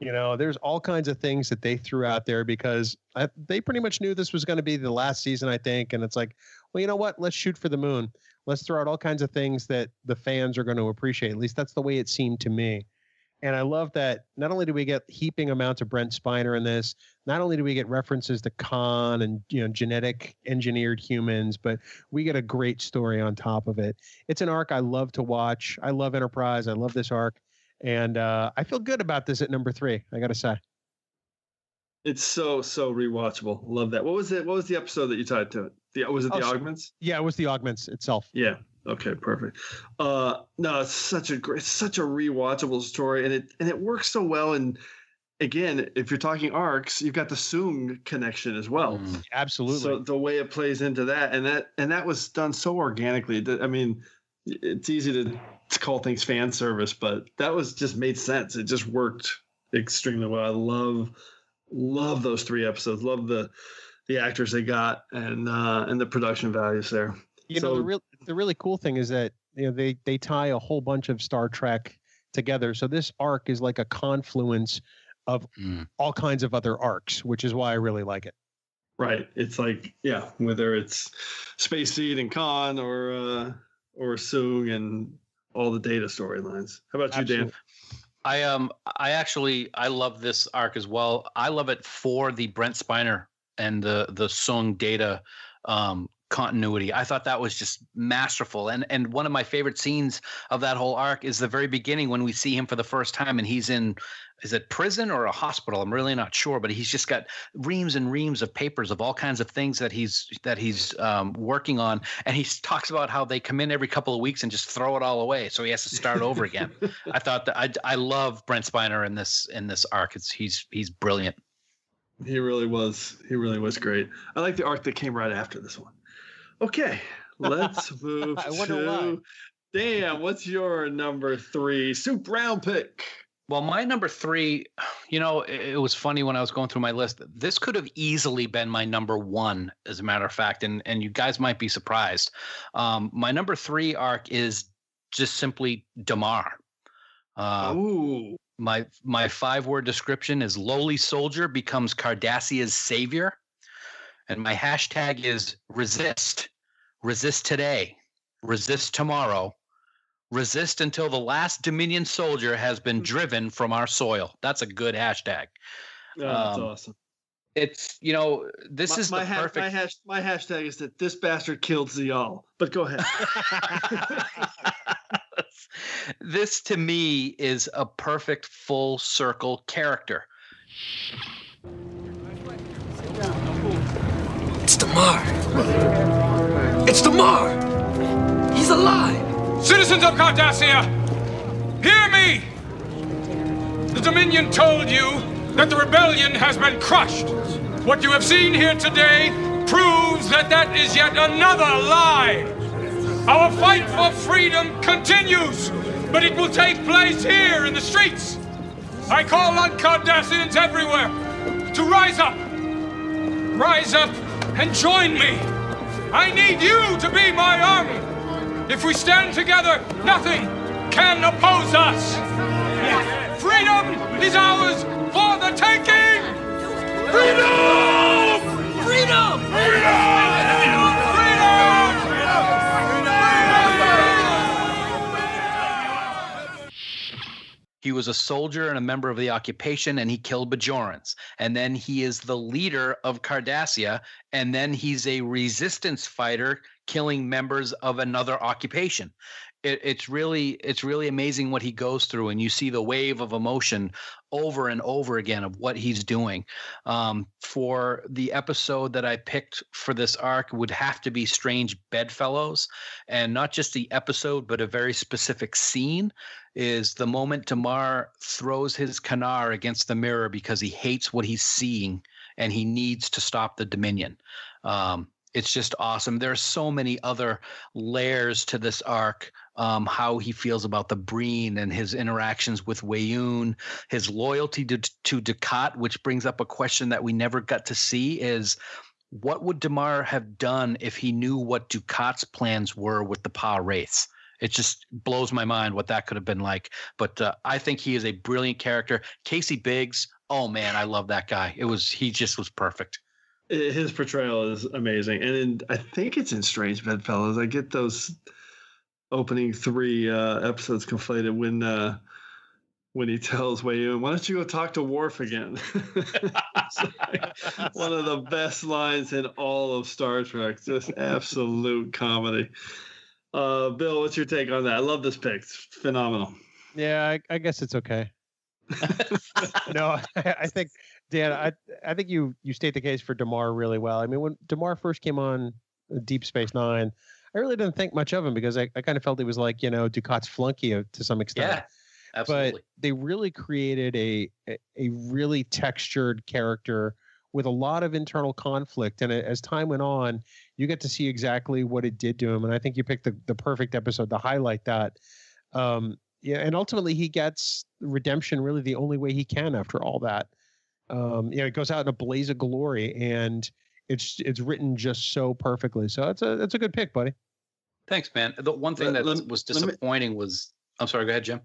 You know, there's all kinds of things that they threw out there because I, they pretty much knew this was going to be the last season, I think. And it's like, well, you know what? Let's shoot for the moon. Let's throw out all kinds of things that the fans are going to appreciate. At least that's the way it seemed to me. And I love that not only do we get heaping amounts of Brent Spiner in this, not only do we get references to Khan and you know genetic engineered humans, but we get a great story on top of it. It's an arc I love to watch. I love Enterprise. I love this arc, and uh, I feel good about this at number three. I got to say. It's so so rewatchable. Love that. What was it? What was the episode that you tied to it? The was it the Oh, so- augments? Yeah, it was the augments itself. Yeah. Okay. Perfect. Uh, no, it's such a great, it's such a rewatchable story, and it and it works so well. And again, if you're talking arcs, you've got the Soong connection as well. Mm. Absolutely. So the way it plays into that, and that and that was done so organically. that- I mean, it's easy to to call things fan service, but that was just made sense. It just worked extremely well. I love love those three episodes. Love the the actors they got and uh and the production values there. You know, the real the really cool thing is that you know they they tie a whole bunch of Star Trek together. So this arc is like a confluence of all kinds of other arcs, which is why I really like it. Right. It's like, yeah, whether it's Space Seed and Khan or uh or Soong and all the data storylines. How about you, Dan? I um I actually I love this arc as well. I love it for the Brent Spiner and the the Soong Data um continuity. I thought that was just masterful. And and one of my favorite scenes of that whole arc is the very beginning when we see him for the first time and he's in is it prison or a hospital? I'm really not sure, but he's just got reams and reams of papers of all kinds of things that he's that he's um, working on, and he talks about how they come in every couple of weeks and just throw it all away, so he has to start over again. I thought that I I love Brent Spiner in this in this arc. It's he's he's brilliant. He really was. He really was great. I like the arc that came right after this one. Okay, let's move to Dan. What's your number three soup round pick? Well, my number three, you know, it, it was funny when I was going through my list. This could have easily been my number one, as a matter of fact, and and you guys might be surprised. Um, my number three arc is just simply Damar. Uh, Ooh. My my five word description is lowly soldier becomes Cardassia's savior, and my hashtag is resist, resist today, resist tomorrow, resist until the last Dominion soldier has been driven from our soil. That's a good hashtag. Oh, that's Um, awesome. It's you know this my, is my, the ha- perfect. my, hash, my hashtag is that this bastard killed Ziyal. But go ahead. this to me is a perfect full circle character. Damar. It's Damar. He's alive. Citizens of Cardassia, hear me! The Dominion told you that the rebellion has been crushed. What you have seen here today proves that that is yet another lie. Our fight for freedom continues, but it will take place here in the streets. I call on Cardassians everywhere to rise up. Rise up and join me. I need you to be my army. If we stand together, nothing can oppose us. Freedom is ours for the taking. Freedom! Freedom! He was a soldier and a member of the occupation, and he killed Bajorans. And then he is the leader of Cardassia, and then he's a resistance fighter, killing members of another occupation. It, it's really, it's really amazing what he goes through, and you see the wave of emotion over and over again of what he's doing. Um, for the episode that I picked for this arc would have to be Strange Bedfellows, and not just the episode, but a very specific scene is the moment Damar throws his Kanar against the mirror because he hates what he's seeing and he needs to stop the Dominion. Um, it's just awesome. There are so many other layers to this arc. Um, how he feels about the Breen and his interactions with Weyoun, his loyalty to to Dukat, which brings up a question that we never got to see: is what would Damar have done if he knew what Dukat's plans were with the Pah Wraiths? It just blows my mind what that could have been like. But uh, I think he is a brilliant character. Casey Biggs, oh man, I love that guy. It was he just was perfect. his portrayal is amazing, and in, I think it's in Strange Bedfellows. I get those opening three uh, episodes conflated when uh, when he tells Weyoun, "Why don't you go talk to Worf again?" One of the best lines in all of Star Trek. Just absolute comedy. Uh, Bill, what's your take on that? I love this pick. It's phenomenal. Yeah, I, I guess it's okay. no, I, I think Dan, I I think you you state the case for Damar really well. I mean, when Damar first came on Deep Space Nine, I really didn't think much of him because I, I kind of felt he was like you know Dukat's flunky uh, to some extent. Yeah, absolutely. But they really created a a- a really textured character with a lot of internal conflict, and as time went on, you get to see exactly what it did to him. And I think you picked the the perfect episode to highlight that. Um, yeah, and ultimately he gets redemption really the only way he can after all that. Um, you know, it goes out in a blaze of glory, and it's it's written just so perfectly. So it's a it's a good pick, buddy. Thanks, man. The one thing Let- that let- was let me- disappointing was I'm sorry, go ahead, Jim.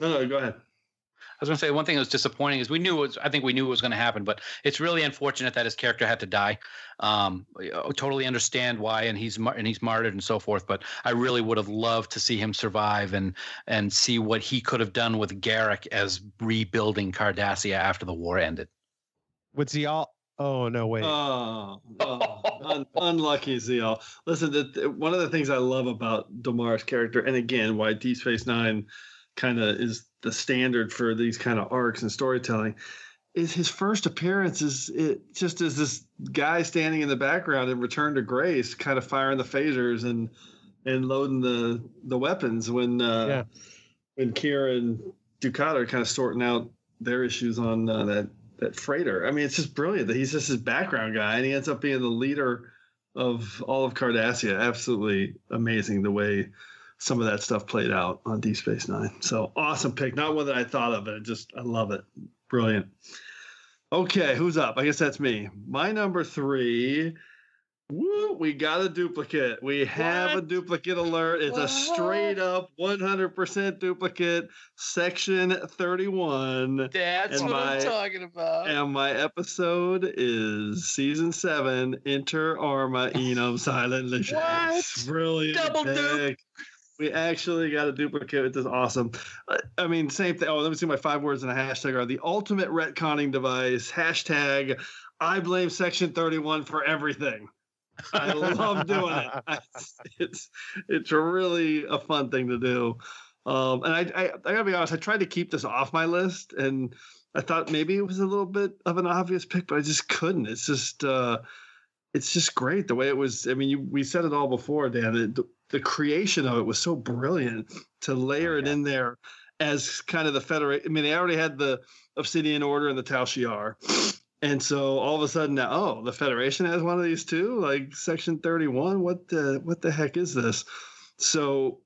No, no, go ahead. I was going to say one thing that was disappointing is we knew it was, I think we knew it was going to happen, but it's really unfortunate that his character had to die. Um, I totally understand why, and he's and he's martyred and so forth. But I really would have loved to see him survive and and see what he could have done with Garak as rebuilding Cardassia after the war ended. With Ziyal. Oh no, wait. Oh, oh, un- unlucky Ziyal. Listen, the, the- one of the things I love about Damar's character, and again, why Deep Space Nine kind of is the standard for these kind of arcs and storytelling, is his first appearance is it just as this guy standing in the background in Return to Grace, kind of firing the phasers and and loading the the weapons when uh, Yeah. when Kieran and Dukat are kind of sorting out their issues on uh, that that freighter. I mean, it's just brilliant that he's just his background guy, and he ends up being the leader of all of Cardassia. Absolutely amazing the way some of that stuff played out on Deep Space Nine. So awesome pick. Not one that I thought of, but it just I love it. Brilliant. Okay, who's up? I guess that's me. My number three. Woo, we got a duplicate. We have a duplicate alert. It's a straight up 100% duplicate, section 31. That's And what my- I'm talking about. And my episode is season seven, Inter Arma Enim Silent Leges. What? Brilliant. Double dupe. We actually got a duplicate. Which is awesome. Uh, I mean, same thing. Oh, let me see. My five words in a hashtag are the ultimate retconning device. Hashtag I blame Section 31 for everything. I love doing it. It's, it's it's really a fun thing to do. Um, and I, I I gotta be honest, I tried to keep this off my list, and I thought maybe it was a little bit of an obvious pick, but I just couldn't. It's just uh, it's just great the way it was. I mean, you, we said it all before, Dan. It, the, creation of it was so brilliant to layer it in there as kind of the federation. I mean, they already had the Obsidian Order and the Tal Shiar. And so all of a sudden now, oh, the Federation has one of these too, like Section 31. What the what the heck is this? So,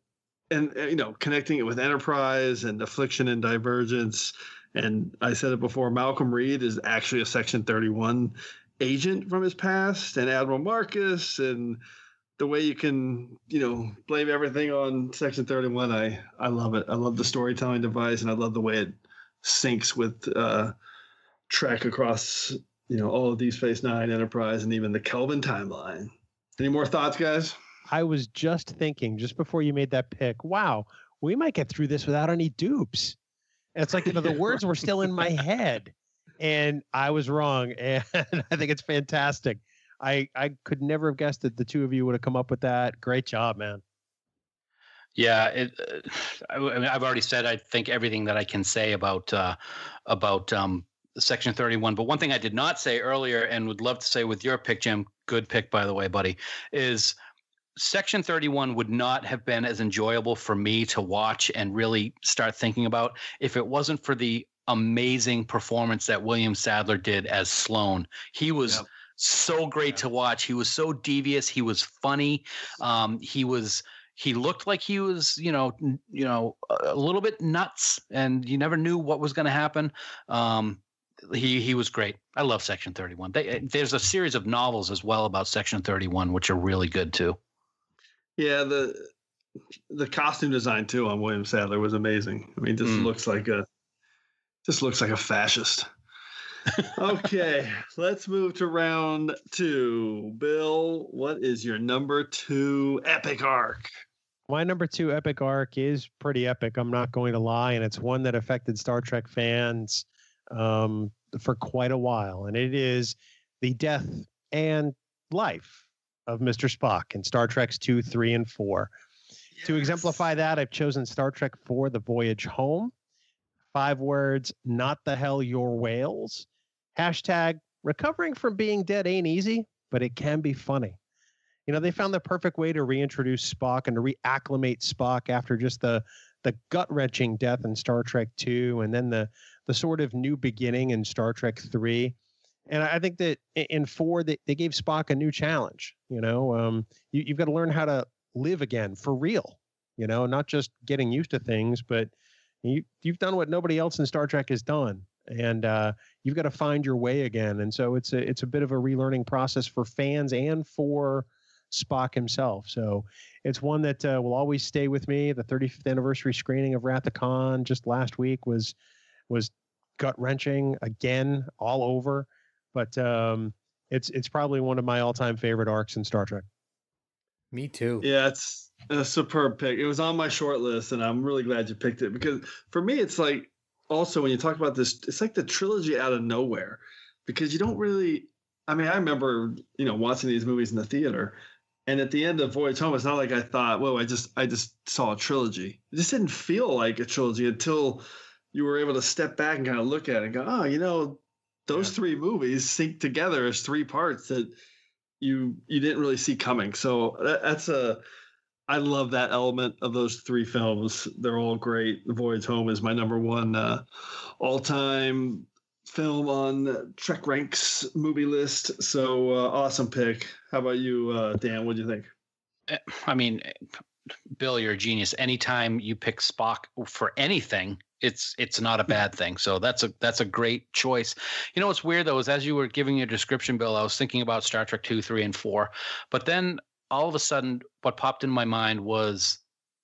and uh, you know, connecting it with Enterprise and Affliction and Divergence, and I said it before, Malcolm Reed is actually a Section 31 agent from his past, and Admiral Marcus, and the way you can, you know, blame everything on Section 31. I I love it. I love the storytelling device, and I love the way it syncs with. uh trek across you know all of these phase Nine, Enterprise, and even the Kelvin timeline. Any more thoughts, guys? I was just thinking just before you made that pick, wow, we might get through this without any dupes. And it's like, you know, the words were still in my head and I was wrong. And I think it's fantastic. I, I could never have guessed that the two of you would have come up with that. Great job, man. Yeah, it, uh, I, I mean, I've already said I think everything that I can say about uh, about um, Section Thirty One. But one thing I did not say earlier, and would love to say with your pick, Jim, good pick by the way, buddy, is Section 31 would not have been as enjoyable for me to watch and really start thinking about if it wasn't for the amazing performance that William Sadler did as Sloan. He was so great to watch. He was so devious. He was funny. Um, he was he looked like he was you know you know a little bit nuts and you never knew what was going to happen um he he was great i love section 31 there's a series of novels as well about section 31 which are really good too Yeah, the the costume design too on William Sadler was amazing. I mean, this Mm. looks like a just looks like a fascist. Okay, let's move to round two. Bill, what is your number two epic arc? My number two epic arc is pretty epic. I'm not going to lie, and it's one that affected Star Trek fans um, for quite a while, and it is the death and life of Mr. Spock in Star Trek's two, three, and four. To exemplify that, I've chosen Star Trek Four: The Voyage Home. Five words: Not the hell your whales. Hashtag recovering from being dead ain't easy, but it can be funny. You know, they found the perfect way to reintroduce Spock and to reacclimate Spock after just the the gut wrenching death in Star Trek Two, and then the the sort of new beginning in Star Trek Three. And I think that in four, they, they gave Spock a new challenge. You know, um, you, you've got to learn how to live again for real. You know, not just getting used to things, but you you've done what nobody else in Star Trek has done, and uh, you've got to find your way again. And so it's a it's a bit of a relearning process for fans and for Spock himself. So it's one that uh, will always stay with me. The 35th anniversary screening of Wrath of Khan just last week was was gut wrenching again, all over. But um, it's it's probably one of my all time favorite arcs in Star Trek. Me too. Yeah, it's a superb pick. It was on my short list, and I'm really glad you picked it because for me, it's like also when you talk about this, it's like the trilogy out of nowhere because you don't really. I mean, I remember you know watching these movies in the theater, and at the end of Voyage Home, it's not like I thought, "Whoa, I just I just saw a trilogy." It just didn't feel like a trilogy until you were able to step back and kind of look at it and go, "Oh, you know, those three movies sync together as three parts that you you didn't really see coming." So that, that's a I love that element of those three films. They're all great. The Voyage Home is my number one uh, all time film on Trek Ranks movie list. So uh, awesome pick. How about you, uh, Dan? What do you think? I mean, Bill, you're a genius. Anytime you pick Spock for anything, it's it's not a bad thing. So that's a that's a great choice. You know what's weird though is as you were giving your description, Bill, I was thinking about Star Trek two, three, and four, but then all of a sudden, what popped in my mind was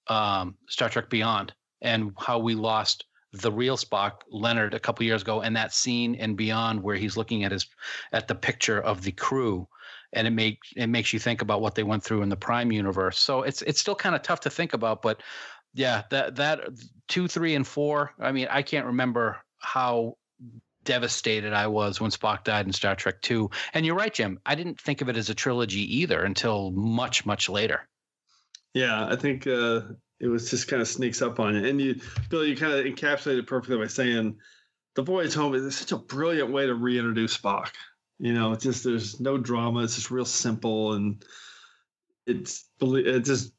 um, Star Trek Beyond and how we lost the real Spock, Leonard, a couple years ago, and that scene in Beyond where he's looking at his at the picture of the crew, and it makes it makes you think about what they went through in the Prime universe. So it's it's still kind of tough to think about, but yeah, that that two, three, and four. I mean, I can't remember how devastated I was when Spock died in Star Trek Two. And you're right, Jim. I didn't think of it as a trilogy either until much much later. Yeah, I think uh, it was just kind of sneaks up on you. And you, Bill, you kind of encapsulated it perfectly by saying the voyage home is such a brilliant way to reintroduce Spock. You know, it's just there's no drama. It's just real simple, and it's it just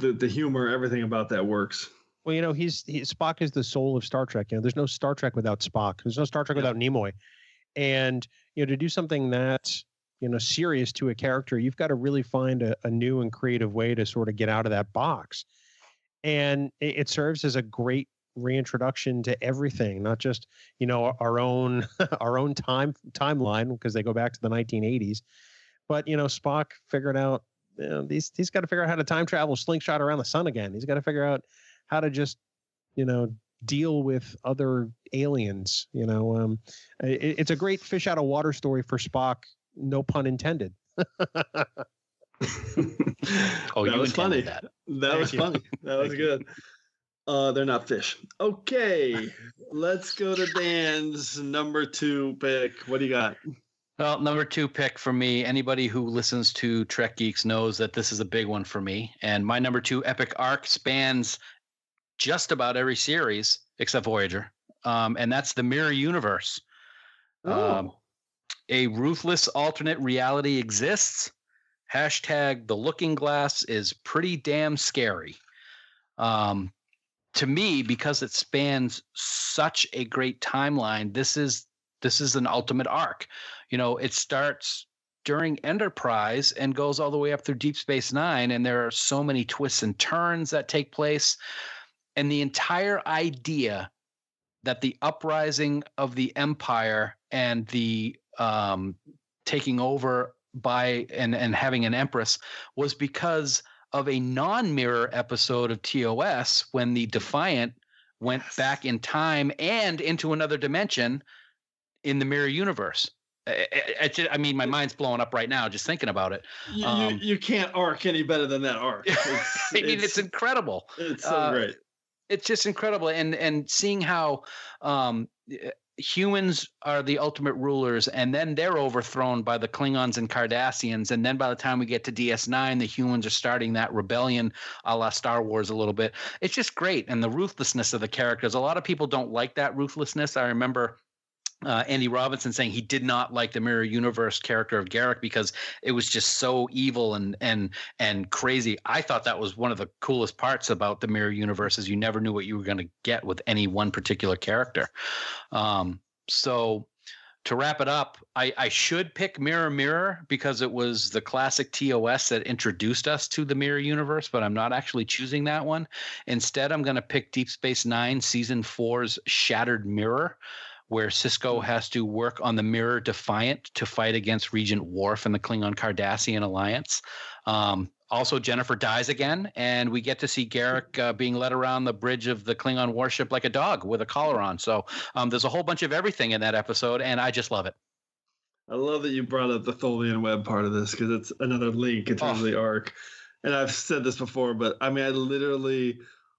the the humor, everything about that works. Well, you know, he's he, Spock is the soul of Star Trek. You know, there's no Star Trek without Spock. There's no Star Trek without Nimoy. And you know, to do something that you know serious to a character, you've got to really find a, a new and creative way to sort of get out of that box. And it, it serves as a great reintroduction to everything, not just you know our own our own time timeline because they go back to the 1980s, but you know Spock figured out you know, he's he's got to figure out how to time travel slingshot around the sun again. He's got to figure out how to just you know deal with other aliens. You know, um, it, it's a great fish out of water story for Spock. No pun intended. oh, that you was funny. That, that was you. funny. That was good. Uh, they're not fish. Okay, let's go to Dan's number two pick. What do you got? Well, number two pick for me. Anybody who listens to Trek Geeks knows that this is a big one for me. And my number two epic arc spans just about every series except Voyager, um, and that's the Mirror Universe. Um, a ruthless alternate reality exists. Hashtag the Looking Glass is pretty damn scary. Um, to me, because it spans such a great timeline, this is this is an ultimate arc. You know, it starts during Enterprise and goes all the way up through Deep Space Nine, and there are so many twists and turns that take place. And the entire idea that the uprising of the Empire and the um, taking over by and, and having an Empress was because of a non-mirror episode of TOS when the Defiant went back in time and into another dimension in the mirror universe. I, I, I mean, my mind's blowing up right now just thinking about it. You, Um, you, you can't arc any better than that arc. It's, I mean, it's, incredible. it's so uh, great. It's just incredible, and and seeing how um, humans are the ultimate rulers, and then they're overthrown by the Klingons and Cardassians, and then by the time we get to DS9, the humans are starting that rebellion, a la Star Wars, a little bit. It's just great, and the ruthlessness of the characters. A lot of people don't like that ruthlessness. I remember uh, Andy Robinson saying he did not like the Mirror Universe character of Garak because it was just so evil and and and crazy. I thought that was one of the coolest parts about the Mirror Universe is you never knew what you were going to get with any one particular character. Um, so to wrap it up, I, I should pick Mirror Mirror because it was the classic TOS that introduced us to the Mirror universe, but I'm not actually choosing that one. Instead, I'm going to pick Deep Space Nine Season 4's Shattered Mirror, where Sisko has to work on the Mirror Defiant to fight against Regent Worf and the Klingon Cardassian alliance. Um, also, Jennifer dies again, and we get to see Garak uh, being led around the bridge of the Klingon warship like a dog with a collar on. So um, there's a whole bunch of everything in that episode, and I just love it. I love that you brought up the Tholian web part of this because it's another link in terms oh. of the arc. And I've said this before, but I mean, I literally,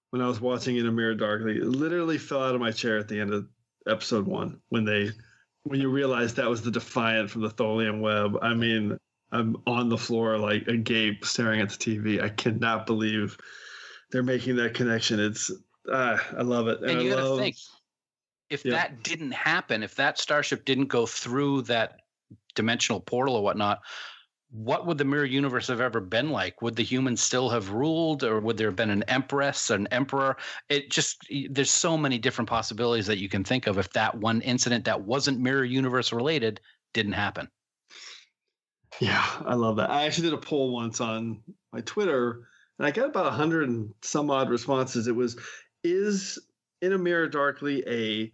when I was watching In a Mirror Darkly, literally fell out of my chair at the end of episode one when they, when you realize that was the Defiant from the Tholian web. I mean, I'm on the floor like agape, staring at the TV. I cannot believe they're making that connection. It's uh, I love it, and, and you got to think if yeah. that didn't happen, if that starship didn't go through that dimensional portal or whatnot, what would the mirror universe have ever been like? Would the humans still have ruled, or would there have been an empress, an emperor? It just there's so many different possibilities that you can think of if that one incident that wasn't mirror universe related didn't happen. Yeah, I love that. I actually did a poll once on my Twitter, and I got about a hundred and some odd responses. It was, "Is In a Mirror Darkly a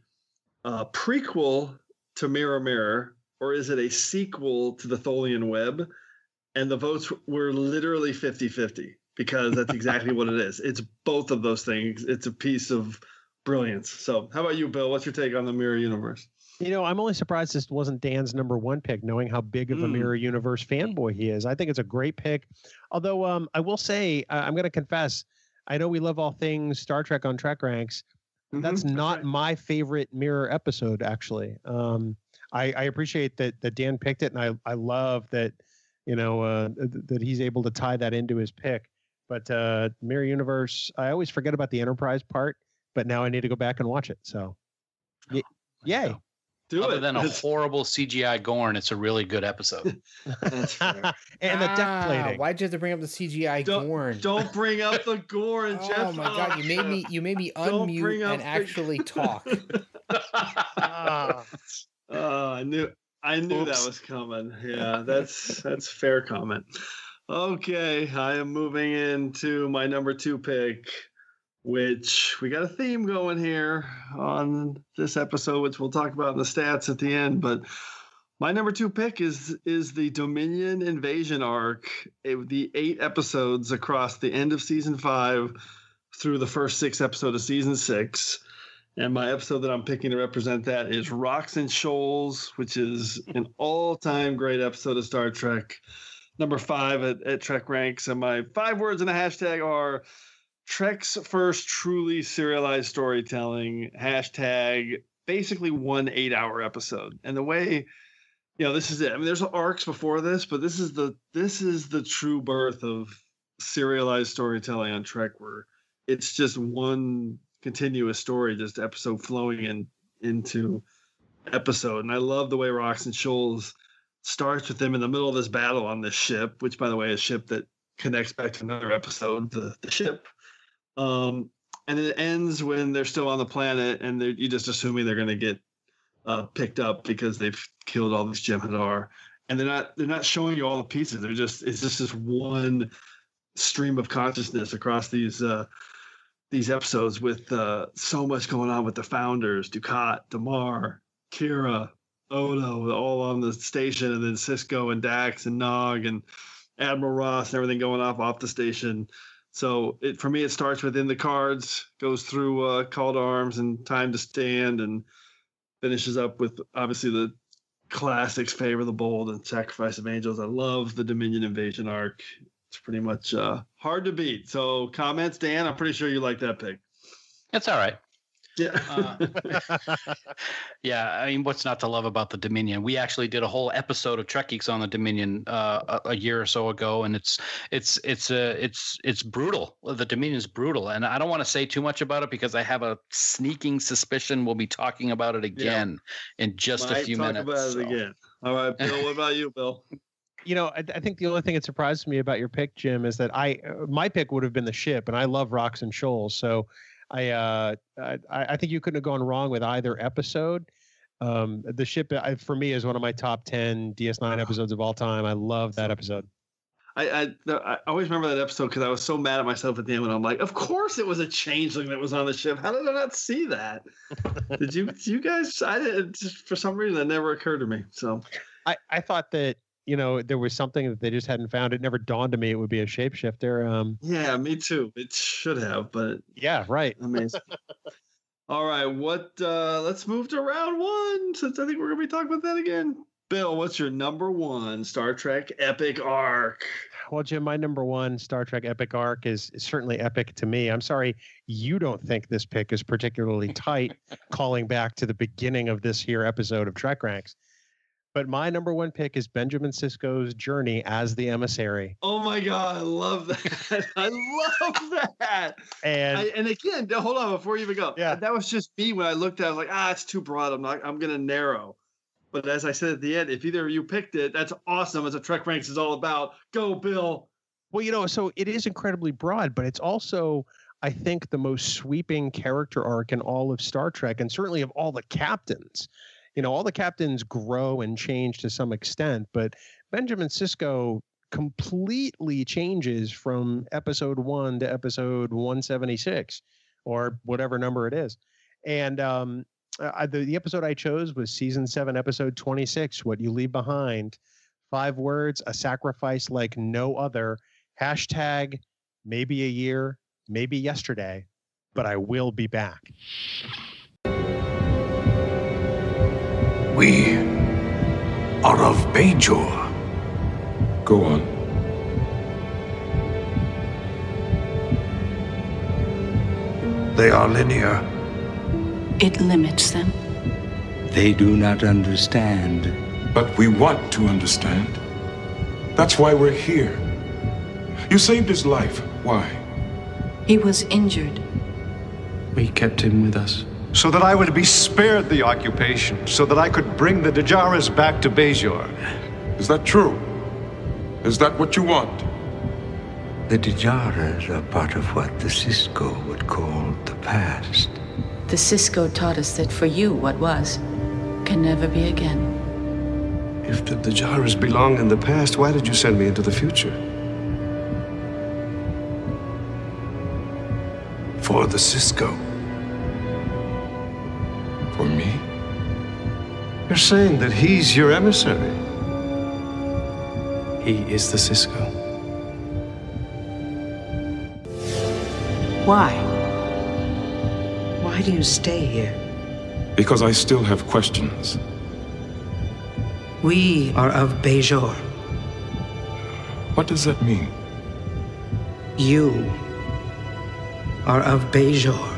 uh, prequel to Mirror Mirror, or is it a sequel to the Tholian Web?" And the votes were literally 50-50 because that's exactly what it is. It's both of those things. It's a piece of brilliance. So, how about you, Bill? What's your take on the Mirror Universe? You know, I'm only surprised this wasn't Dan's number one pick, knowing how big of a mm. Mirror Universe fanboy he is. I think it's a great pick. Although, um, I will say, uh, I'm going to confess, I know we love all things Star Trek on Trek Ranks. Mm-hmm. That's not my favorite Mirror episode, actually. Um, I, I, appreciate that that Dan picked it, and I I love that you know uh, that he's able to tie that into his pick. But uh, Mirror Universe, I always forget about the Enterprise part, but now I need to go back and watch it. So, y- yay! Do Other it. than a horrible CGI Gorn, it's a really good episode. That's fair. and the deck Ah, plating. Why'd you have to bring up the CGI Don't- Gorn? Don't bring up the Gorn, Oh Jeff. my god, you made me you made me unmute and the- actually talk. Ah. Oh, I knew I knew Oops. that was coming. Yeah, that's that's fair comment. Okay, I am moving into my number two pick, which we got a theme going here on this episode, which we'll talk about in the stats at the end. But my number two pick is is the Dominion invasion arc, it- the eight episodes across the end of season five through the first six episodes of season six. And my episode that I'm picking to represent that is Rocks and Shoals, which is an all time great episode of Star Trek. Number five at, at Trek Ranks. And my five words in a hashtag are Trek's first truly serialized storytelling. Hashtag basically one eight hour episode. And the way, you know, this is it. I mean, there's arcs before this, but this is the this is the true birth of serialized storytelling on Trek where it's just one continuous story, just episode flowing in into episode. And I love the way Rocks and Shoals starts with them in the middle of this battle on this ship, which by the way is a ship that connects back to another episode, the, the ship. Um, and it ends when they're still on the planet and they're you just assuming they're gonna get uh, picked up because they've killed all these Jem'Hadar. And they're not they're not showing you all the pieces. They're just it's just this one stream of consciousness across these uh these episodes with uh, so much going on with the founders, Dukat, Damar, Kira, Odo, all on the station, and then Sisko and Dax and Nog and Admiral Ross and everything going off off the station. So it for me, it starts within the cards, goes through uh, to Arms and Time to Stand, and finishes up with obviously the classics, Favor the Bold and Sacrifice of Angels. I love the Dominion Invasion arc. It's pretty much uh, hard to beat. So comments, Dan. I'm pretty sure you like that pick. It's all right. Yeah. Uh, yeah, I mean, what's not to love about the Dominion? We actually did a whole episode of Trek Geeks on the Dominion uh, a, a year or so ago, and it's it's it's uh, it's it's brutal. The Dominion is brutal, and I don't want to say too much about it because I have a sneaking suspicion we'll be talking about it again in just Might a few talk minutes. about it again. All right, Bill. what about you, Bill? you know, I, I think the only thing that surprised me about your pick, Jim, is that I uh, my pick would have been the ship, and I love Rocks and Shoals, so I uh, I, I think you couldn't have gone wrong with either episode. Um, the ship I, for me is one of my top ten DS9 episodes of all time. I love that episode. I, I, I always remember that episode because I was so mad at myself at the end when I'm like, of course it was a changeling that was on the ship. How did I not see that? did you did you guys? I didn't. just for some reason that never occurred to me. So I, I thought that you know there was something that they just hadn't found. It never dawned to me it would be a shapeshifter. Um, yeah, me too. It should have, but yeah, right. Amazing. All right, what? uh Let's move to round one since I think we're gonna be talking about that again. Bill, what's your number one Star Trek epic arc? Well, Jim, my number one Star Trek epic arc is, is certainly epic to me. I'm sorry you don't think this pick is particularly tight, calling back to the beginning of this here episode of Trek Ranks. But my number one pick is Benjamin Sisko's journey as the emissary. Oh my god, I love that! I love that. And I, and again, hold on before you even go. Yeah, that was just me when I looked at. it. I was like, ah, it's too broad. I'm not. I'm gonna narrow. But as I said at the end, if either of you picked it, that's awesome. As a Trek Ranks is all about. Go, Bill. Well, you know, so it is incredibly broad, but it's also, I think, the most sweeping character arc in all of Star Trek, and certainly of all the captains. You know, all the captains grow and change to some extent, but Benjamin Sisko completely changes from episode one to episode 176 or whatever number it is. And um, uh, the, the episode I chose was season seven, episode 26, What You Leave Behind. Five words, a sacrifice like no other. Hashtag maybe a year, maybe yesterday, but I will be back. We are of Bajor. Go on. They are linear. It limits them. They do not understand. But we want to understand. That's why we're here. You saved his life. Why? He was injured. We kept him with us. So that I would be spared the occupation, so that I could bring the D'jarras back to Bajor. Is that true? Is that what you want? The D'jarras are part of what the Sisko would call the past. The Sisko taught us that for you, what was can never be again. If the D'jarras belong in the past, why did you send me into the future? For the Sisko. You're saying that he's your emissary. He is the Sisko. Why? Why do you stay here? Because I still have questions. We are of Bajor. What does that mean? You are of Bajor.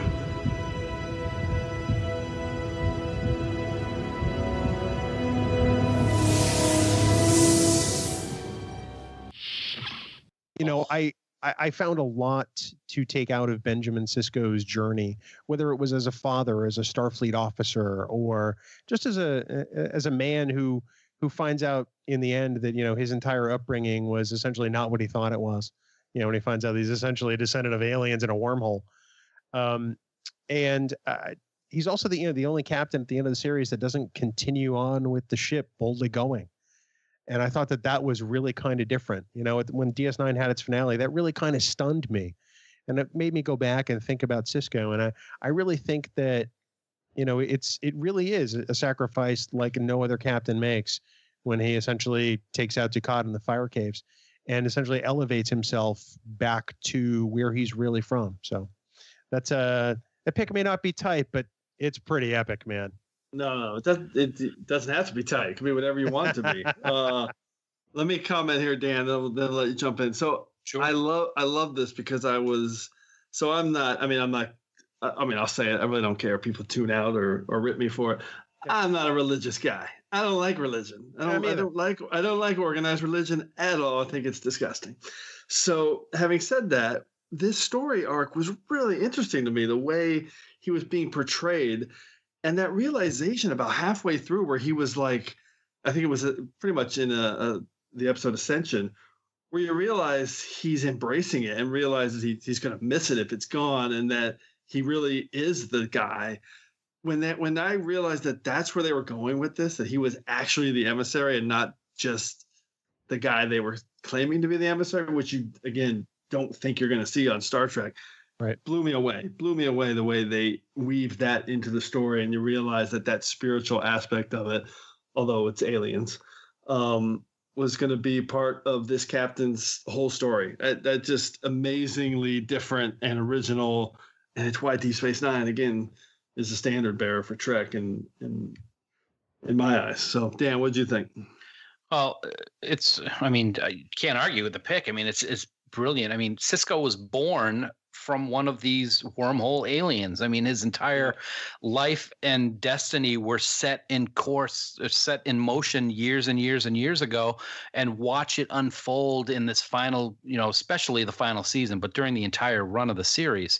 I, found a lot to take out of Benjamin Sisko's journey, whether it was as a father, as a Starfleet officer, or just as a as a man who who finds out in the end that you know his entire upbringing was essentially not what he thought it was. You know, when he finds out he's essentially a descendant of aliens in a wormhole, um, and uh, he's also the you know the only captain at the end of the series that doesn't continue on with the ship boldly going and I thought that that was really kind of different. You know, when DS9 had its finale, that really kind of stunned me, and it made me go back and think about Sisko. And I, I really think that, you know, it's it really is a sacrifice like no other captain makes when he essentially takes out Dukat in the fire caves, and essentially elevates himself back to where he's really from. So, that's uh, a the pick may not be tight, but it's pretty epic, man. No, no, it doesn't. It doesn't have to be tight. It can be whatever you want it to be. uh, let me comment here, Dan. Then, then let you jump in. So sure. I love I love this because I was. So I'm not. I mean, I'm not. I mean, I'll say it. I really don't care. If people tune out or or rip me for it. I'm not a religious guy. I don't like religion. I don't. I don't like. I don't like organized religion at all. I think it's disgusting. So having said that, this story arc was really interesting to me. The way he was being portrayed and that realization about halfway through where he was like i think it was a, uh, pretty much in a, a, the episode ascension where you realize he's embracing it and realizes he, he's going to miss it if it's gone and that he really is the guy when that when I realized that that's where they were going with this, that he was actually the emissary and not just the guy they were claiming to be the emissary, which you again don't think you're going to see on Star Trek. Right. Blew me away. Blew me away the way they weave that into the story, and you realize that that spiritual aspect of it, although it's aliens, um, was going to be part of this captain's whole story. That, that just amazingly different and original, and it's why Deep Space Nine again is a standard bearer for Trek, and in, in in my eyes. So, Dan, what do you think? Well, it's. I mean, you can't argue with the pick. I mean, it's it's brilliant. I mean, Sisko was born from one of these wormhole aliens. I mean, his entire life and destiny were set in course, uh, set in motion years and years and years ago, and watch it unfold in this final, you know, especially the final season, but during the entire run of the series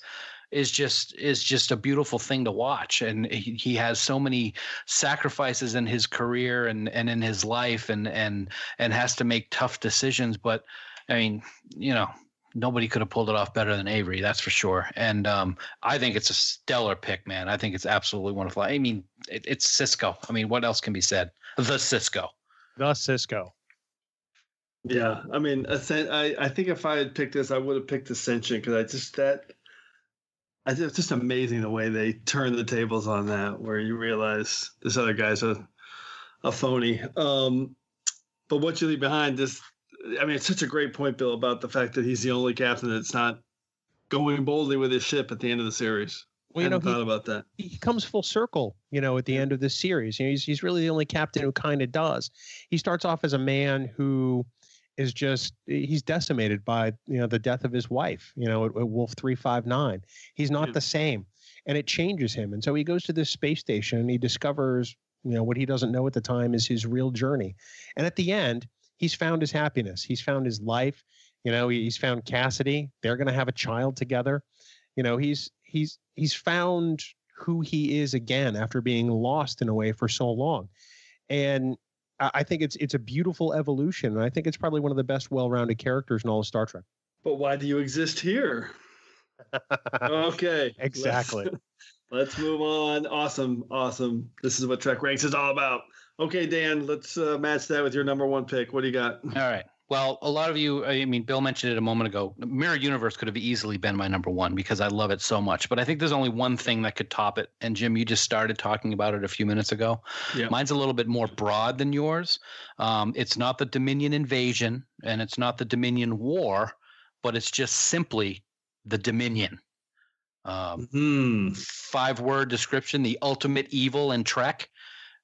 is just is just a beautiful thing to watch. And he, he has so many sacrifices in his career and and in his life and and and has to make tough decisions. But i mean you know nobody could have pulled it off better than Avery, that's for sure. And um, I think it's a stellar pick, man. I think it's absolutely wonderful. I mean, it, it's Sisko. I mean, what else can be said? The Sisko. The Sisko. Yeah, I mean, I I think if I had picked this, I would have picked Ascension because I just that. I it's just amazing the way they turn the tables on that, where you realize this other guy's a, a phony. Um, but what you leave behind, just I mean, it's such a great point, Bill, about the fact that he's the only captain that's not going boldly with his ship at the end of the series. Well, you know, thought he, about that. He comes full circle, you know, at the end of this series. You know, he's he's really the only captain who kind of does. He starts off as a man who is just he's decimated by you know the death of his wife. You know, at, at Wolf three five nine. He's not yeah. the same, and it changes him. And so he goes to this space station and he discovers you know what he doesn't know at the time is his real journey. And at the end, he's found his happiness. He's found his life. You know, he's found Cassidy. They're going to have a child together. You know, he's he's he's found who he is again after being lost in a way for so long. And I think it's it's a beautiful evolution, and I think it's probably one of the best well-rounded characters in all of Star Trek. But why do you exist here? okay, exactly. Let's, let's, move on. Awesome, awesome. This is what Trek Ranks is all about. Okay, Dan, let's uh, match that with your number one pick. What do you got? All right. Well, a lot of you, I mean, Bill mentioned it a moment ago. Mirror Universe could have easily been my number one because I love it so much. But I think there's only one thing that could top it. And Jim, you just started talking about it a few minutes ago. Yeah. Mine's a little bit more broad than yours. Um, it's not the Dominion invasion and it's not the Dominion war, but it's just simply the Dominion. Um, mm-hmm. Five word description the ultimate evil in Trek.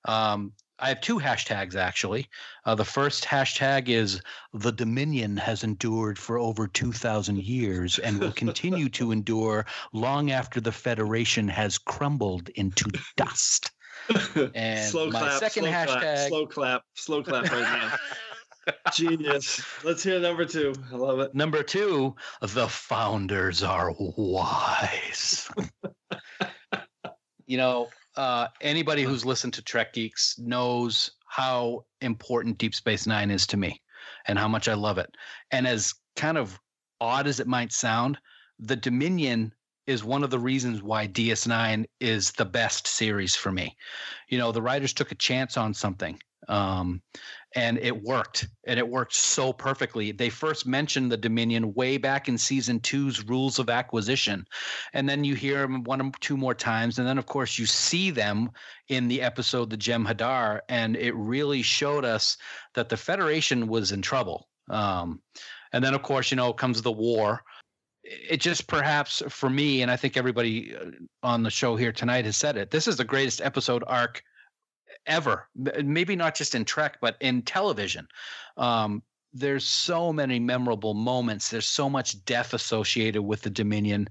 Um, I have two hashtags actually. Uh, the first hashtag is the Dominion has endured for over 2,000 years and will continue to endure long after the Federation has crumbled into dust. And slow my clap, second slow hashtag. Clap, slow clap, slow clap right now. Genius. Let's hear number two. I love it. Number two, the founders are wise. you know, uh, anybody who's listened to Trek Geeks knows how important Deep Space Nine is to me and how much I love it. And as kind of odd as it might sound, the Dominion is one of the reasons why DS9 is the best series for me. You know, the writers took a chance on something um, and it worked and it worked so perfectly. They first mentioned the dominion way back in season two's rules of acquisition and then you hear them one or two more times and then of course you see them in the episode the Jem'Hadar and it really showed us that the federation was in trouble. Um, and then of course you know comes the war. It just perhaps for me and i think everybody uh, on the show here tonight has said it this is the greatest episode arc ever. Maybe not just in Trek, but in television. Um, there's so many memorable moments. There's so much death associated with the Dominion.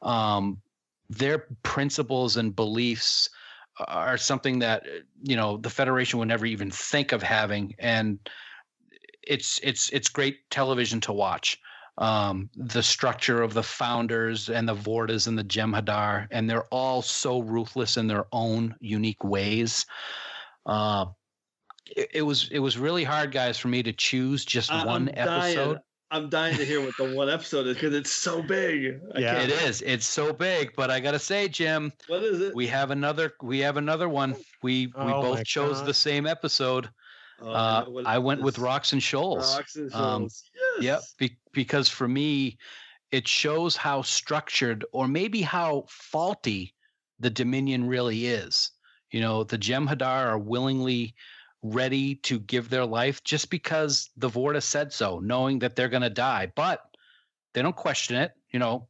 Um, their principles and beliefs are something that you know the Federation would never even think of having, and it's it's it's great television to watch. Um, the structure of the founders and the Vortas and the Jem'Hadar, and they're all so ruthless in their own unique ways. Uh, it, it, was it was really hard, guys, for me to choose just I, one I'm episode. Dying. I'm dying to hear what the one episode is because it's so big. I Yeah, can't- it is. It's so big, but I gotta say, Jim, what is it? We have another. We have another one. We we Oh both chose God. the same episode. Oh, uh, know I it went with. Rocks and Shoals. Rocks and Um, Shoals. Yep. Be, because for me, it shows how structured or maybe how faulty the Dominion really is. You know, the Jem'Hadar are willingly ready to give their life just because the Vorta said so, knowing that they're going to die, but they don't question it. You know,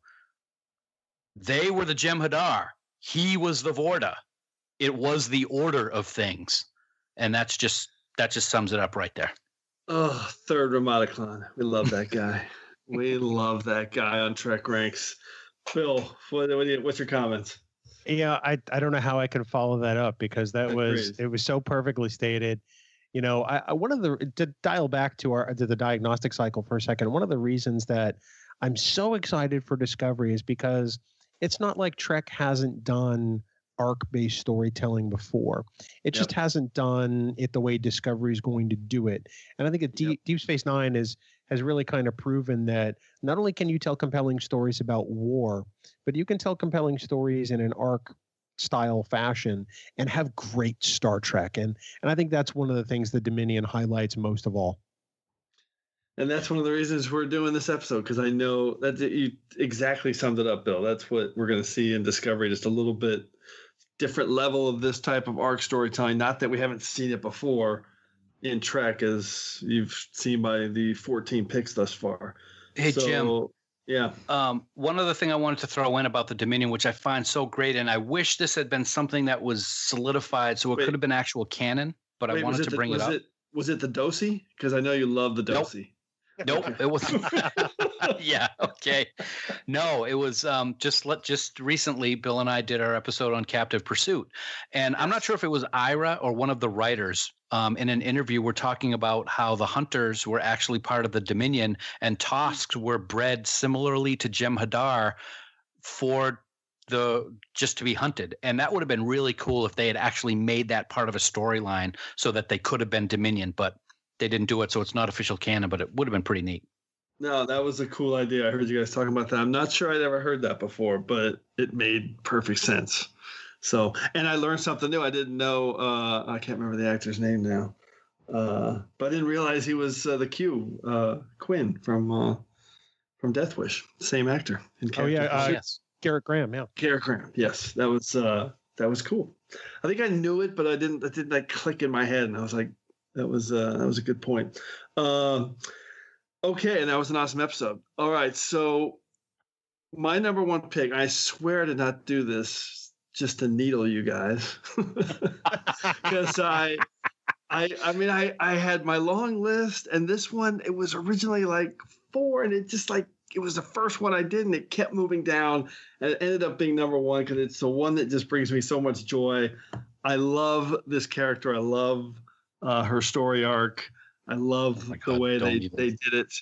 they were the Jem'Hadar. He was the Vorta. It was the order of things, and that's just that just sums it up right there. Oh, third Remata'Klan. We love that guy. we love that guy on Trek ranks. Phil, what, what do you, what's your comments? Yeah, I I don't know how I can follow that up because that was it was so perfectly stated. You know, I, I one of the to dial back to our to the diagnostic cycle for a second. One of the reasons that I'm so excited for Discovery is because it's not like Trek hasn't done arc-based storytelling before. It just hasn't done it the way Discovery is going to do it. And I think that Deep, Deep Space Nine is has really kind of proven that not only can you tell compelling stories about war, but you can tell compelling stories in an arc style fashion and have great Star Trek. And and I think that's one of the things the Dominion highlights most of all. And that's one of the reasons we're doing this episode because I know that you exactly summed it up, Bill. That's what we're going to see in Discovery, just a little bit different level of this type of arc storytelling. Not that we haven't seen it before in Trek, as you've seen by the 14 picks thus far. Hey, Jim. Yeah. Um, one other thing I wanted to throw in about the Dominion, which I find so great, and I wish this had been something that was solidified, so it Wait. could have been actual canon. But I Wait, was wanted to the- bring it up. It, was it the Dosi? Because I know you love the Nope. Dosi. Nope, it was. yeah, okay. No, it was um, just let just recently. Bill and I did our episode on Captive Pursuit, and I'm not sure if it was Ira or one of the writers. Um, in an interview, we're talking about how the hunters were actually part of the Dominion, and Tosks were bred similarly to Jem'Hadar for the just to be hunted and that would have been really cool if they had actually made that part of a storyline so that they could have been dominion but they didn't do it so it's not official canon but it would have been pretty neat No, that was a cool idea. I heard you guys talking about that. I'm not sure I'd ever heard that before, but it made perfect sense. So, and I learned something new. I didn't know. Uh, I can't remember the actor's name now, uh, but I didn't realize he was uh, the Q uh, Quinn from uh, from Death Wish. Same actor. In Oh yeah, Captain uh, Pursuit. Gerrit Graham. Yeah. Gerrit Graham. Yes, that was uh, that was cool. I think I knew it, but I didn't. It didn't like click in my head, and I was like, that was uh, that was a good point. Um, okay, and that was an awesome episode. All right, so my number one pick. I swear to not do this just to needle you guys, because I. I, I mean I, I had my long list and this one it was originally like four and it just like it was the first one I did and it kept moving down and it ended up being number one because it's the one that just brings me so much joy. I love this character. I love uh, her story arc. I love the way they, they did it.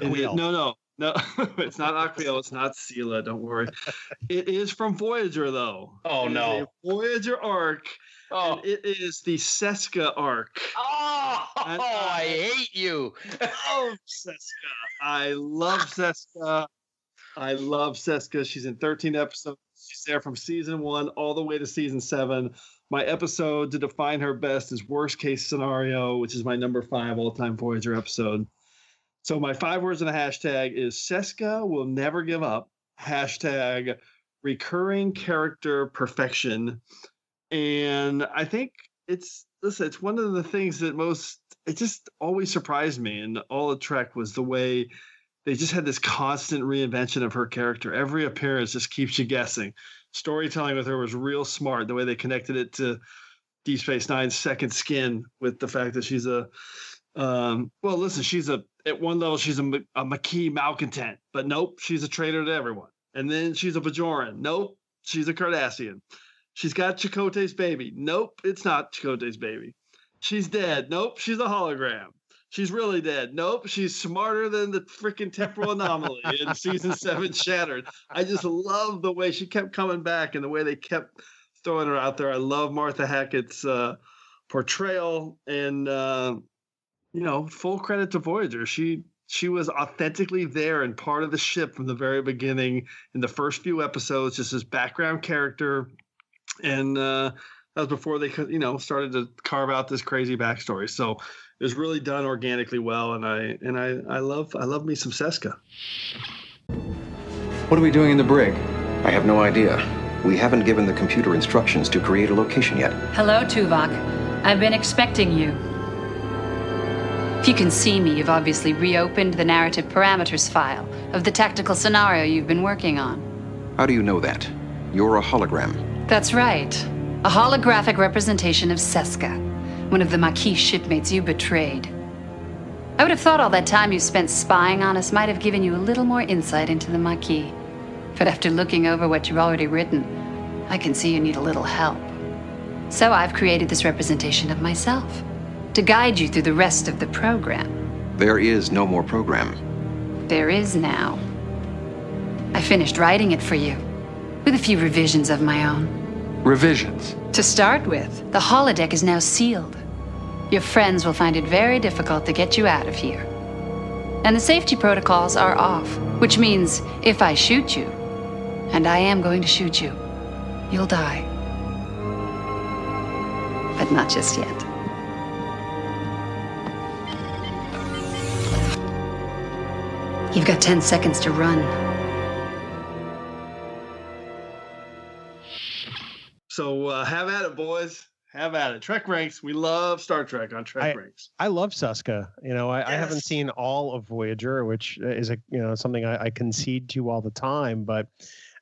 And it- Aquiel. No, no, no. it's not Aquiel. It's not Sela. Don't worry. it is from Voyager, though. Oh, no. Voyager arc. Oh. It is the Seska arc. Oh, I hate you. love Seska. I love Seska. I love Seska. She's in 13 episodes. She's there from season one all the way to season seven. My episode to define her best is worst case scenario, which is my number five all time Voyager episode. So my five words in a hashtag is Seska will never give up. Hashtag recurring character perfection. And I think it's listen, it's one of the things that most it just always surprised me in all of Trek was the way they just had this constant reinvention of her character. Every appearance just keeps you guessing. Storytelling with her was real smart. The way they connected it to Deep Space Nine's second skin with the fact that she's a um, well, listen, she's a at one level she's a, a Maquis malcontent, but nope, she's a traitor to everyone. And then she's a Bajoran. Nope, she's a Cardassian. She's got Chakotay's baby. Nope, it's not Chakotay's baby. She's dead. Nope, she's a hologram. She's really dead. Nope, she's smarter than the freaking temporal anomaly in season seven Shattered. I just love the way she kept coming back and the way they kept throwing her out there. I love Martha Hackett's uh, portrayal and uh, you know, full credit to Voyager. She she was authentically there and part of the ship from the very beginning in the first few episodes, just as background character. And uh, that was before they, could, you know, started to carve out this crazy backstory. So it was really done organically well, and I and I I love I love me some Seska. What are we doing in the brig? I have no idea. We haven't given the computer instructions to create a location yet. Hello, Tuvok. I've been expecting you. If you can see me, you've obviously reopened the narrative parameters file of the tactical scenario you've been working on. How do you know that? You're a hologram. That's right. A holographic representation of Seska, one of the Maquis shipmates you betrayed. I would have thought all that time you spent spying on us might have given you a little more insight into the Maquis. But after looking over what you've already written, I can see you need a little help. So I've created this representation of myself to guide you through the rest of the program. There is no more program. There is now. I finished writing it for you, with a few revisions of my own. Revisions. To start with, the holodeck is now sealed. Your friends will find it very difficult to get you out of here. And the safety protocols are off, which means if I shoot you, and I am going to shoot you, you'll die. But not just yet. You've got 10 seconds to run. So uh, have at it, boys. Have at it. Trek ranks. We love Star Trek on Trek I, ranks. I love Seska. You know, I, I haven't seen all of Voyager, which is a you know something I, I concede to all the time. But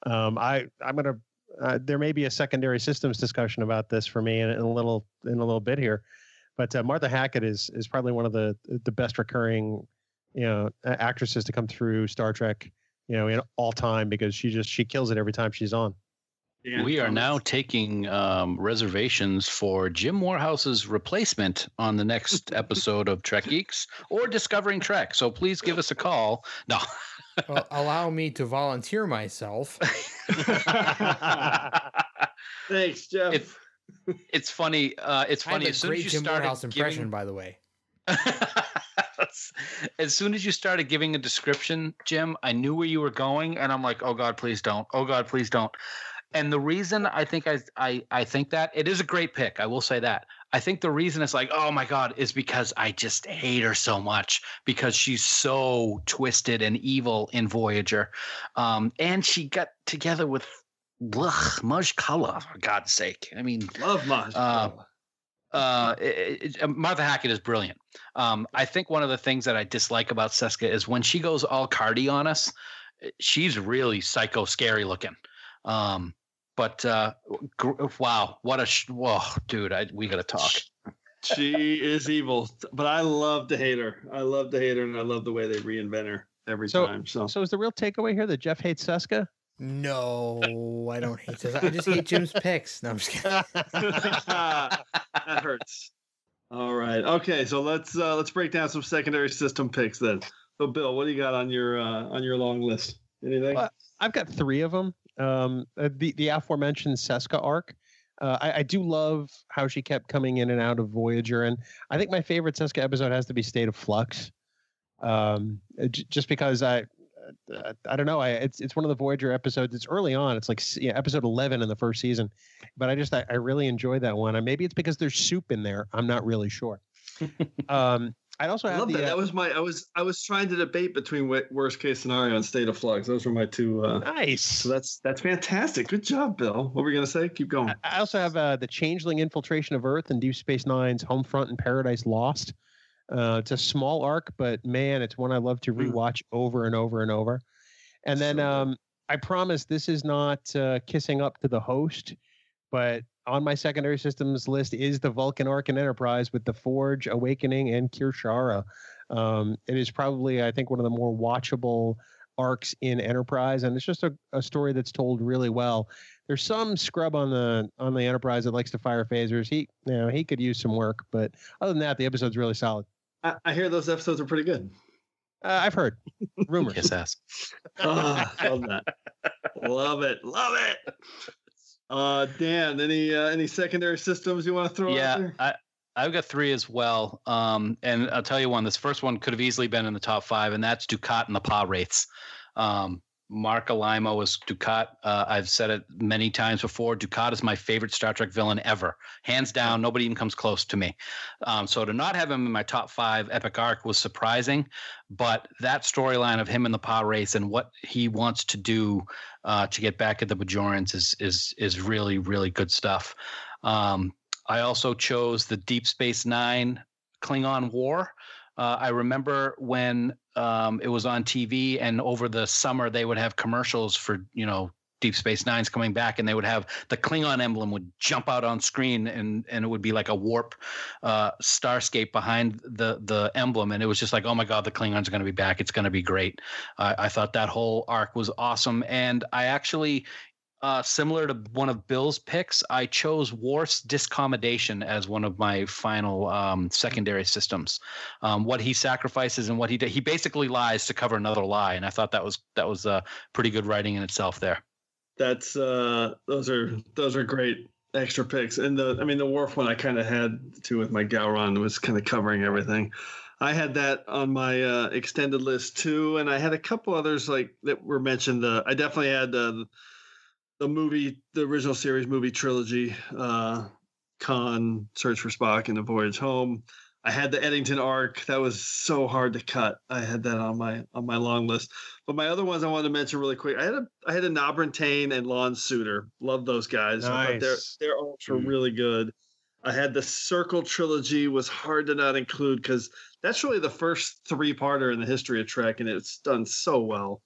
um, I I'm gonna uh, there may be a secondary systems discussion about this for me in, in a little in a little bit here. But uh, Martha Hackett is is probably one of the the best recurring you know actresses to come through Star Trek you know in all time because she just she kills it every time she's on. we are now taking um, reservations for Jim Morehouse's replacement on the next episode of Trek Geeks or Discovering Trek. So please give us a call. No. well, allow me to volunteer myself. Thanks, Jeff. It, it's funny. Uh, it's I have funny. a As soon great as you Jim started Morehouse impression, giving, by the way. as soon as you started giving a description, Jim, I knew where you were going, and I'm like, oh God, please don't. Oh God, please don't. And the reason I think I I I think that it is a great pick. I will say that. I think the reason it's like, oh my God, is because I just hate her so much because she's so twisted and evil in Voyager. Um, and she got together with ugh, Maj Culluh, for God's sake. I mean, love Maj. Uh, uh, it, it, Martha Hackett is brilliant. Um, I think one of the things that I dislike about Seska is when she goes all cardy on us, she's really psycho scary looking. Um, but uh, gr- wow, what a sh- whoa, dude! I, we gotta talk. she is evil, but I love to hate her. I love to hate her, and I love the way they reinvent her every So, time. So, so is the real takeaway here that Jeff hates Seska? No, I don't hate this. I just hate Jim's picks. No, I'm just kidding. that hurts. All right. Okay. So let's uh, let's break down some secondary system picks then. So, Bill, what do you got on your uh, on your long list? Anything? Well, I've got three of them. Um, uh, the the aforementioned Seska arc. Uh, I, I do love how she kept coming in and out of Voyager, and I think my favorite Seska episode has to be State of Flux. Um, j- just because I, uh, I don't know, I it's it's one of the Voyager episodes. It's early on. It's like yeah, episode eleven in the first season, but I just I, I really enjoyed that one. And maybe it's because there's soup in there. I'm not really sure. um, I'd also I have love the that. uh, That was my. I was. I was trying to debate between wo- worst case scenario and state of flux. Those were my two. Uh, nice. So that's that's fantastic. Good job, Bill. What were we gonna say? Keep going. I also have uh, the Changeling Infiltration of Earth and Deep Space Nine's Homefront and Paradise Lost. Uh, it's a small arc, but man, it's one I love to rewatch over and over and over. And then um, I promise this is not uh, kissing up to the host, but on my secondary systems list is the Vulcan arc and Enterprise with the Forge, Awakening, and Kir'Shara. Um, it is probably, I think, one of the more watchable arcs in Enterprise, and it's just a, a story that's told really well. There's some scrub on the on the Enterprise that likes to fire phasers. He, you know, he could use some work, but other than that, the episode's really solid. I, I hear those episodes are pretty good. Uh, I've heard rumors. Kiss ass. Ah, love that. love it. Love it. Uh, Dan, any uh, any secondary systems you want to throw out yeah there? I, I've got three as well. Um, and I'll tell you one. This first one could have easily been in the top five, and that's Dukat and the Pah Wraiths. Um, Marc Alaimo was Dukat. Uh, I've said it many times before. Dukat is my favorite Star Trek villain ever, hands down. Nobody even comes close to me. Um, so to not have him in my top five epic arc was surprising, but that storyline of him in the Pah Wraiths and what he wants to do uh, to get back at the Bajorans is is is really really good stuff. Um, I also chose the Deep Space Nine Klingon War. Uh, I remember when um, it was on TV, and over the summer they would have commercials for you know Deep Space Nine's coming back, and they would have the Klingon emblem would jump out on screen, and and it would be like a warp uh, starscape behind the the emblem, and it was just like, oh my god, the Klingons are going to be back. It's going to be great. I, I thought that whole arc was awesome, and I actually uh, similar to one of Bill's picks, I chose Worf's discommendation as one of my final um, secondary systems. Um, what he sacrifices and what he did, he basically lies to cover another lie, and I thought that was that was uh, pretty good writing in itself there. That's uh, those are those are great extra picks, and the I mean the Worf one I kind of had too with my Gowron was kind of covering everything. I had that on my uh, extended list too, and I had a couple others like that were mentioned. Uh, I definitely had uh, the movie, the original series movie trilogy, uh, Khan, Search for Spock, and The Voyage Home. I had the Eddington arc. That was so hard to cut. I had that on my on my long list. But my other ones I wanted to mention really quick. I had a I had a Nobrantane and Lon Suder. Love those guys. Nice. Their their arcs were really good. I had the Circle trilogy was hard to not include because that's really the first three parter in the history of Trek, and it's done so well.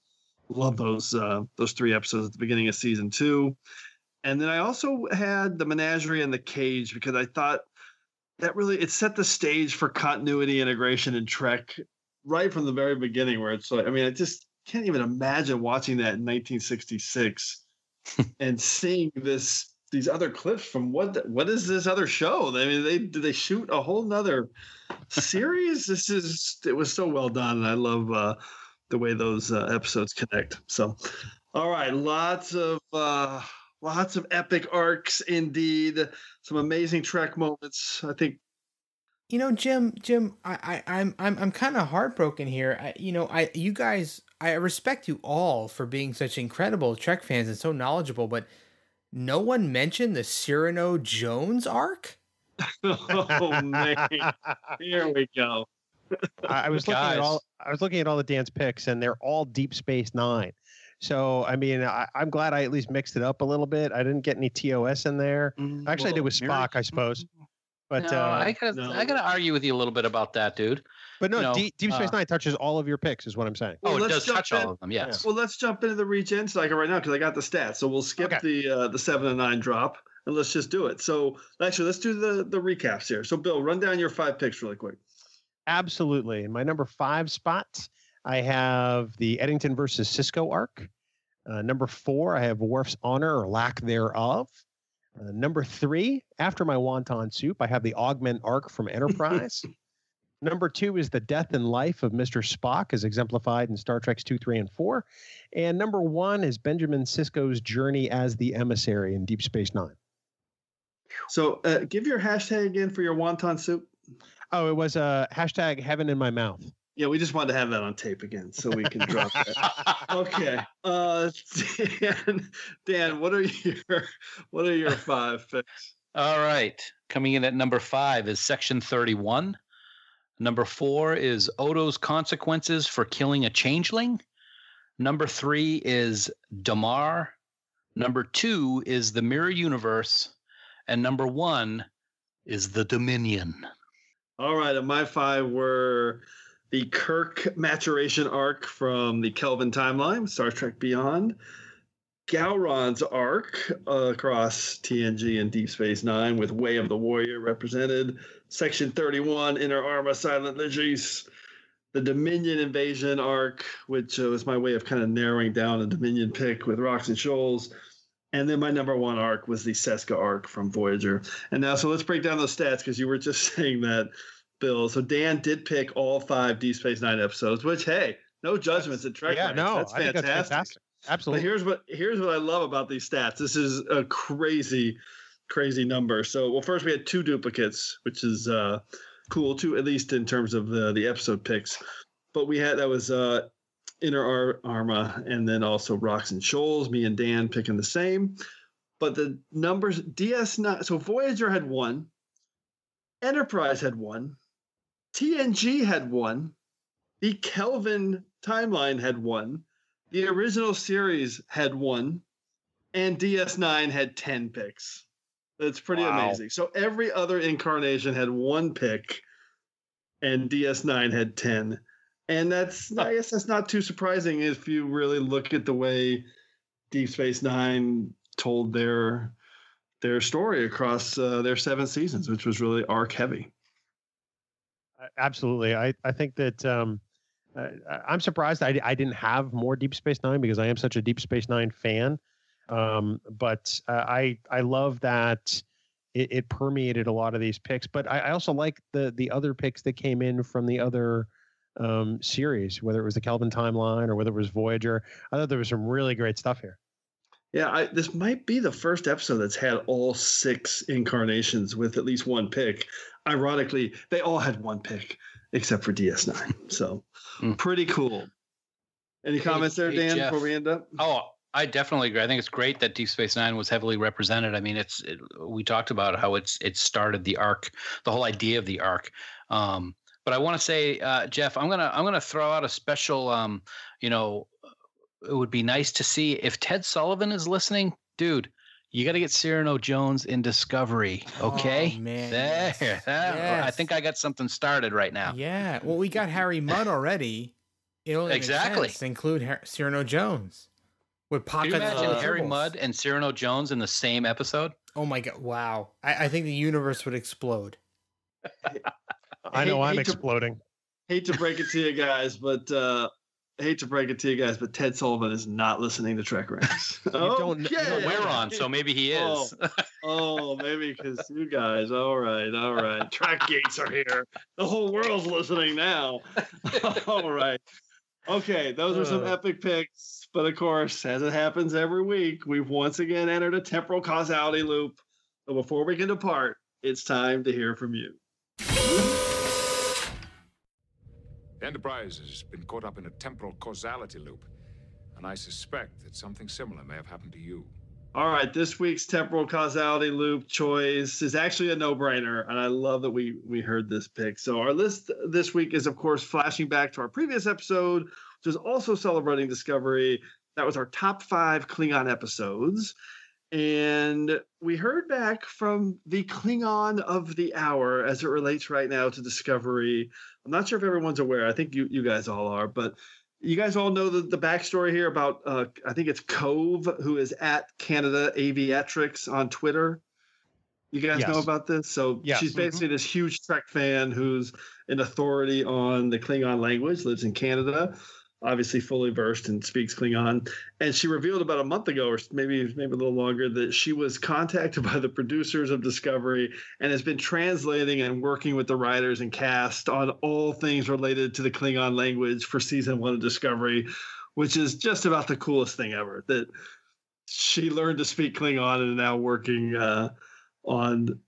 Love those uh, those three episodes at the beginning of season two. And then I also had the Menagerie and the Cage because I thought that really it set the stage for continuity integration in Trek right from the very beginning, where it's like I mean I just can't even imagine watching that in 1966 and seeing this these other clips from what what is this other show? I mean, they did they shoot a whole nother series? this is it was so well done, and I love uh, the way those uh, episodes connect. So, all right, lots of uh, lots of epic arcs indeed. Some amazing Trek moments. I think You know, Jim, Jim, I, I I'm I'm I'm kind of heartbroken here. I, you know, I you guys, I respect you all for being such incredible Trek fans and so knowledgeable, but no one mentioned the Cyrano Jones arc. oh man, here we go. I, I was looking at all I was looking at all the dance picks, and they're all Deep Space Nine. So I mean, I, I'm glad I at least mixed it up a little bit. I didn't get any TOS in there. Actually, I did with Mm, well, Spock, I suppose. But no, uh, I gotta I gotta argue with you a little bit about that, dude. but no, you know, Deep, Deep Space uh, Nine touches all of your picks, is what I'm saying. Oh, it does touch in. all of them. Yes. Well, let's jump into the regen cycle right now because I got the stats. So we'll skip the uh, the seven and nine drop and let's just do it. So actually, let's do the the recaps here. So Bill, run down your five picks really quick. Absolutely. In my number five spot, I have the Eddington versus Sisko arc. Uh, number four, I have Worf's honor or lack thereof. Uh, number three, after my wonton soup, I have the augment arc from Enterprise. number two is the death and life of Mr. Spock, as exemplified in Star Trek's two, three, and four. And number one is Benjamin Sisko's journey as the emissary in Deep Space Nine. So uh, give your hashtag again for your wonton soup. Oh, it was uh, hashtag heaven in my mouth. Yeah, we just wanted to have that on tape again so we can drop that. Okay. Uh, Dan, Dan, what are your what are your five picks? All right. Coming in at number five is Section 31. Number four is Odo's consequences for killing a changeling. Number three is Damar. Number two is the Mirror Universe. And number one is the Dominion. All right, and my five were the Kirk maturation arc from the Kelvin timeline, Star Trek Beyond, Gowron's arc uh, across TNG and Deep Space Nine with Way of the Warrior represented, Section 31, Inter Arma Silent Leges, the Dominion invasion arc, which uh, was my way of kind of narrowing down a Dominion pick with Rocks and Shoals. And then my number one arc was the Seska arc from Voyager. And now, so let's break down those stats because you were just saying that, Bill. So Dan did pick all five Deep Space Nine episodes, which hey, no judgments at Trek. yeah, Ranks. no, that's fantastic. that's fantastic. But Absolutely. here's what here's what I love about these stats. This is a crazy crazy number. So, well, first we had two duplicates, which is uh, cool too, at least in terms of the the episode picks. But we had that was uh, Inter Ar- Arma, and then also Rocks and Shoals. Me and Dan picking the same. But the numbers DS9, so Voyager had one, Enterprise had one, TNG had one, the Kelvin timeline had one, the original series had one, and DS9 had 10 picks. That's pretty Wow. amazing. So every other incarnation had one pick, and DS9 had 10. And that's, I guess that's not too surprising if you really look at the way Deep Space Nine told their their story across uh, their seven seasons, which was really arc heavy. Absolutely. I, I think that um, uh, I'm surprised I, I didn't have more Deep Space Nine because I am such a Deep Space Nine fan. Um, but uh, I I love that it, it permeated a lot of these picks. But I, I also like the the other picks that came in from the other um, series, whether it was the Kelvin timeline or whether it was Voyager. I thought there was some really great stuff here. Yeah, I, this might be the first episode that's had all six incarnations with at least one pick. Ironically, they all had one pick except for DS9. So pretty cool. Any comments there, Dan, Jeff. before we end up? Oh, I definitely agree. I think it's great that Deep Space Nine was heavily represented. I mean, it's it, we talked about how it's it started the arc, the whole idea of the arc. Um, but I want to say, uh, Jeff, I'm gonna I'm gonna throw out a special. Um, you know, it would be nice to see if Ted Sullivan is listening, dude. You got to get Cyrano Jones in Discovery, okay? Oh, man, there. yes. that- I think I got something started right now. Yeah. Well, we got Harry Mudd already. It only makes Exactly. include Har- Cyrano Jones with Can you imagine Harry. Mudd and Cyrano Jones in the same episode? Oh my god! Wow. I, I think the universe would explode. I know Hate- I'm hate to- exploding. Hate to break it to you guys, but uh, hate to break it to you guys, but Ted Sullivan is not listening to Trek Ranks. don't- you don't- We're on, so maybe he is. Oh, oh, maybe because you guys. All right, all right. Trek Geeks are here. The whole world's listening now. all right. Okay, those are some Uh. epic picks. But of course, as it happens every week, we've once again entered a temporal causality loop. But before we can depart, it's time to hear from you. The Enterprise has been caught up in a temporal causality loop, and I suspect that something similar may have happened to you. All right, this week's temporal causality loop choice is actually a no-brainer, and I love that we we heard this pick. So our list this week is, of course, flashing back to our previous episode, which is also celebrating Discovery. That was our top five Klingon episodes, and we heard back from the Klingon of the hour as it relates right now to Discovery. I'm not sure if everyone's aware. I think you you guys all are, but you guys all know the, the backstory here about uh, I think it's Cove who is at Canada Aviatrix on Twitter. You guys know about this? So Yes. she's basically this huge Trek fan who's an authority on the Klingon language, lives in Canada, obviously fully versed and speaks Klingon. And she revealed about a month ago, or maybe maybe a little longer, that she was contacted by the producers of Discovery and has been translating and working with the writers and cast on all things related to the Klingon language for season one of Discovery, which is just about the coolest thing ever. That she learned to speak Klingon and now working uh, on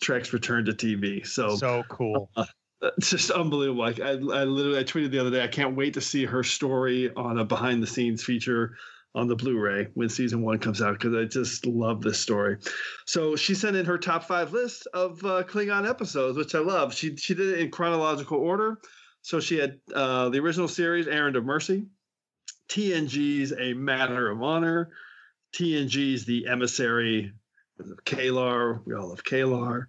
Trek's return to TV. So So cool. it's just unbelievable. Like I, I literally, I tweeted the other day. I can't wait to see her story on a behind the scenes feature on the Blu-ray when season one comes out because I just love this story. So she sent in her top five list of uh, Klingon episodes, which I love. She she did it in chronological order. So she had uh, the original series, Errand of Mercy, TNG's A Matter of Honor, TNG's The Emissary K'Ehleyr. We all love K'Ehleyr.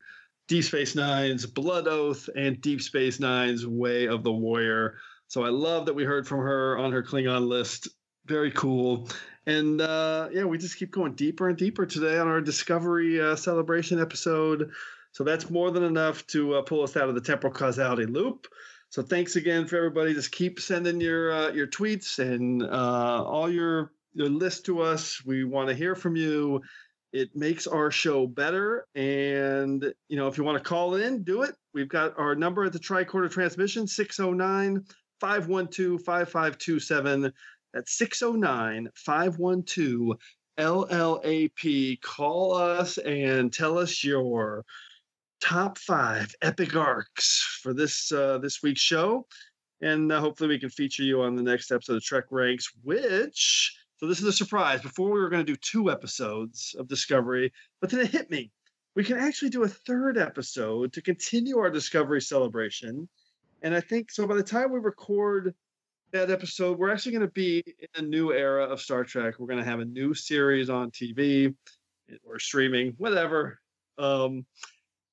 Deep Space Nine's Blood Oath and Deep Space Nine's Way of the Warrior. So I love that we heard from her on her Klingon list. Very cool. And uh, yeah, we just keep going deeper and deeper today on our Discovery uh, celebration episode. So that's more than enough to uh, pull us out of the temporal causality loop. So thanks again for everybody. Just keep sending your uh, your tweets and uh, all your your list to us. We want to hear from you. It makes our show better. And you know, if you want to call in, do it. We've got our number at the tricorder transmission 609 512 5527. That's 609 512 LLAP. Call us and tell us your top five epic arcs for this uh, this week's show, and uh, hopefully we can feature you on the next episode of Trek Ranks. Which so this is a surprise. Before we were going to do two episodes of Discovery, but then it hit me. We can actually do a third episode to continue our Discovery celebration. And I think so by the time we record that episode, we're actually going to be in a new era of Star Trek. We're going to have a new series on TV or streaming, whatever. Um,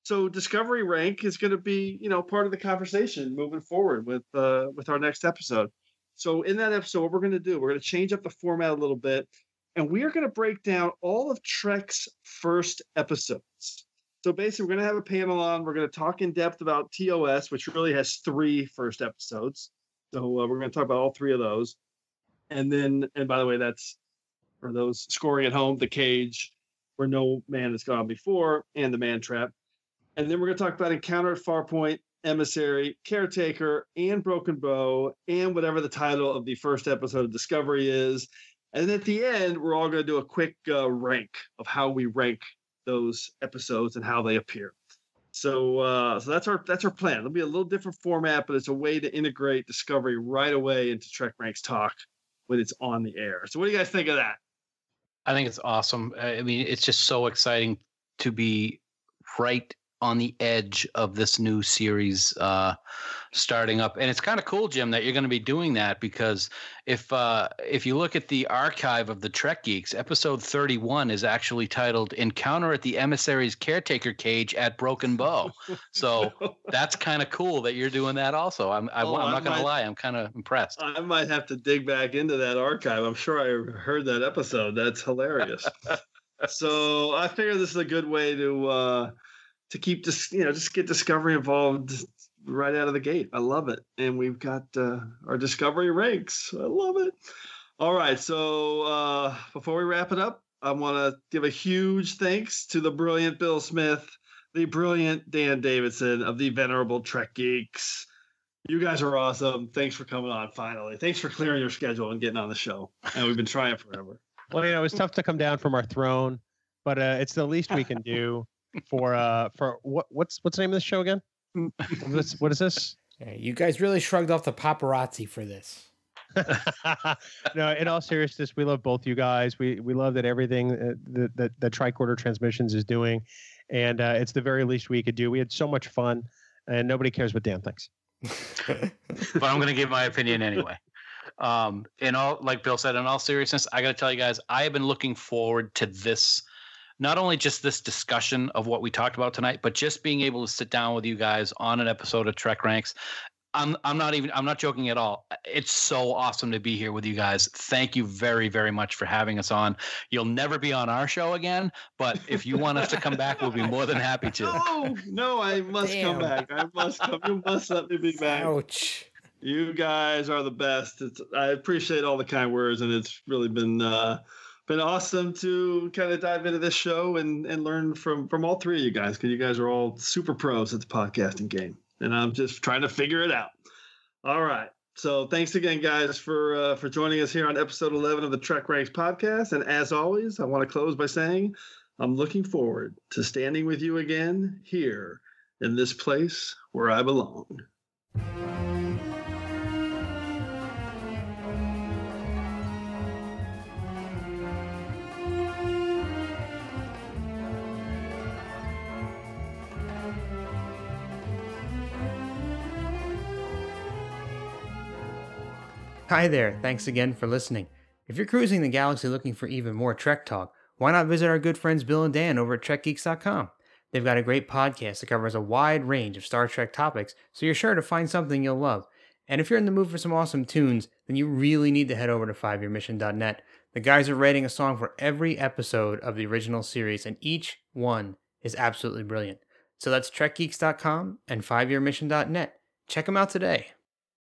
so Discovery Rank is going to be, you know, part of the conversation moving forward with uh, with our next episode. So in that episode, what we're going to do, we're going to change up the format a little bit, and we are going to break down all of Trek's first episodes. So basically, we're going to have a panel on. We're going to talk in depth about TOS, which really has three first episodes. So uh, we're going to talk about all three of those. And then, and by the way, that's for those scoring at home, the cage, where no man has gone before, and the man trap. And then we're going to talk about Encounter at Farpoint, Emissary, Caretaker, and Broken Bow, and whatever the title of the first episode of Discovery is. And at the end, we're all going to do a quick uh, rank of how we rank those episodes and how they appear. So, uh, so that's our that's our plan. It'll be a little different format, but it's a way to integrate Discovery right away into Trek Ranks Talk when it's on the air. So, what do you guys think of that? I think it's awesome. I mean, it's just so exciting to be right on the edge of this new series uh, starting up, and it's kind of cool, Jim, that you're going to be doing that because if uh, if you look at the archive of the Trek Geeks, episode 31 is actually titled "Encounter at the Emissary's Caretaker Cage at Broken Bow." So that's kind of cool that you're doing that. Also, I'm I, Oh, am not going to lie, I'm kind of impressed. I might have to dig back into that archive. I'm sure I heard that episode. That's hilarious. so I figure this is a good way to uh, to keep this, you know, just get Discovery involved right out of the gate. I love it, and we've got uh, our Discovery ranks. I love it. All right, so uh, before we wrap it up, I want to give a huge thanks to the brilliant Bill Smith, the brilliant Dan Davidson of the Venerable Trek Geeks. You guys are awesome. Thanks for coming on finally. Thanks for clearing your schedule and getting on the show. And we've been trying forever. Well, you know, it's tough to come down from our throne, but uh, it's the least we can do for uh for what what's what's the name of this show again? What's, what is this? Yeah, you guys really shrugged off the paparazzi for this. no, in all seriousness, we love both you guys. We we love that everything uh, that that that Tricorder Transmissions is doing, and uh, it's the very least we could do. We had so much fun, and nobody cares what Dan thinks. but I'm going to give my opinion anyway. Um, in all, like Bill said, in all seriousness, I got to tell you guys, I have been looking forward to this, not only just this discussion of what we talked about tonight, but just being able to sit down with you guys on an episode of Trek Ranks. I'm I'm not even I'm not joking at all. It's so awesome to be here with you guys. Thank you very very much for having us on. You'll never be on our show again, but if you want us to come back, we'll be more than happy to. No, no, I must come back. I must come. You must let me be back. Ouch. You guys are the best. It's, I appreciate all the kind words, and it's really been uh, been awesome to kind of dive into this show and and learn from from all three of you guys because you guys are all super pros at the podcasting game, and I'm just trying to figure it out. All right. So thanks again, guys, for uh, for joining us here on episode 11 of the Trek Ranks podcast. And as always, I want to close by saying I'm looking forward to standing with you again here in this place where I belong. Hi there, thanks again for listening. If you're cruising the galaxy looking for even more Trek talk, why not visit our good friends Bill and Dan over at TrekGeeks.com? They've got a great podcast that covers a wide range of Star Trek topics, so you're sure to find something you'll love. And if you're in the mood for some awesome tunes, then you really need to head over to 5yearmission.net. The guys are writing a song for every episode of the original series, and each one is absolutely brilliant. So that's TrekGeeks.com and 5yearmission.net. Check them out today.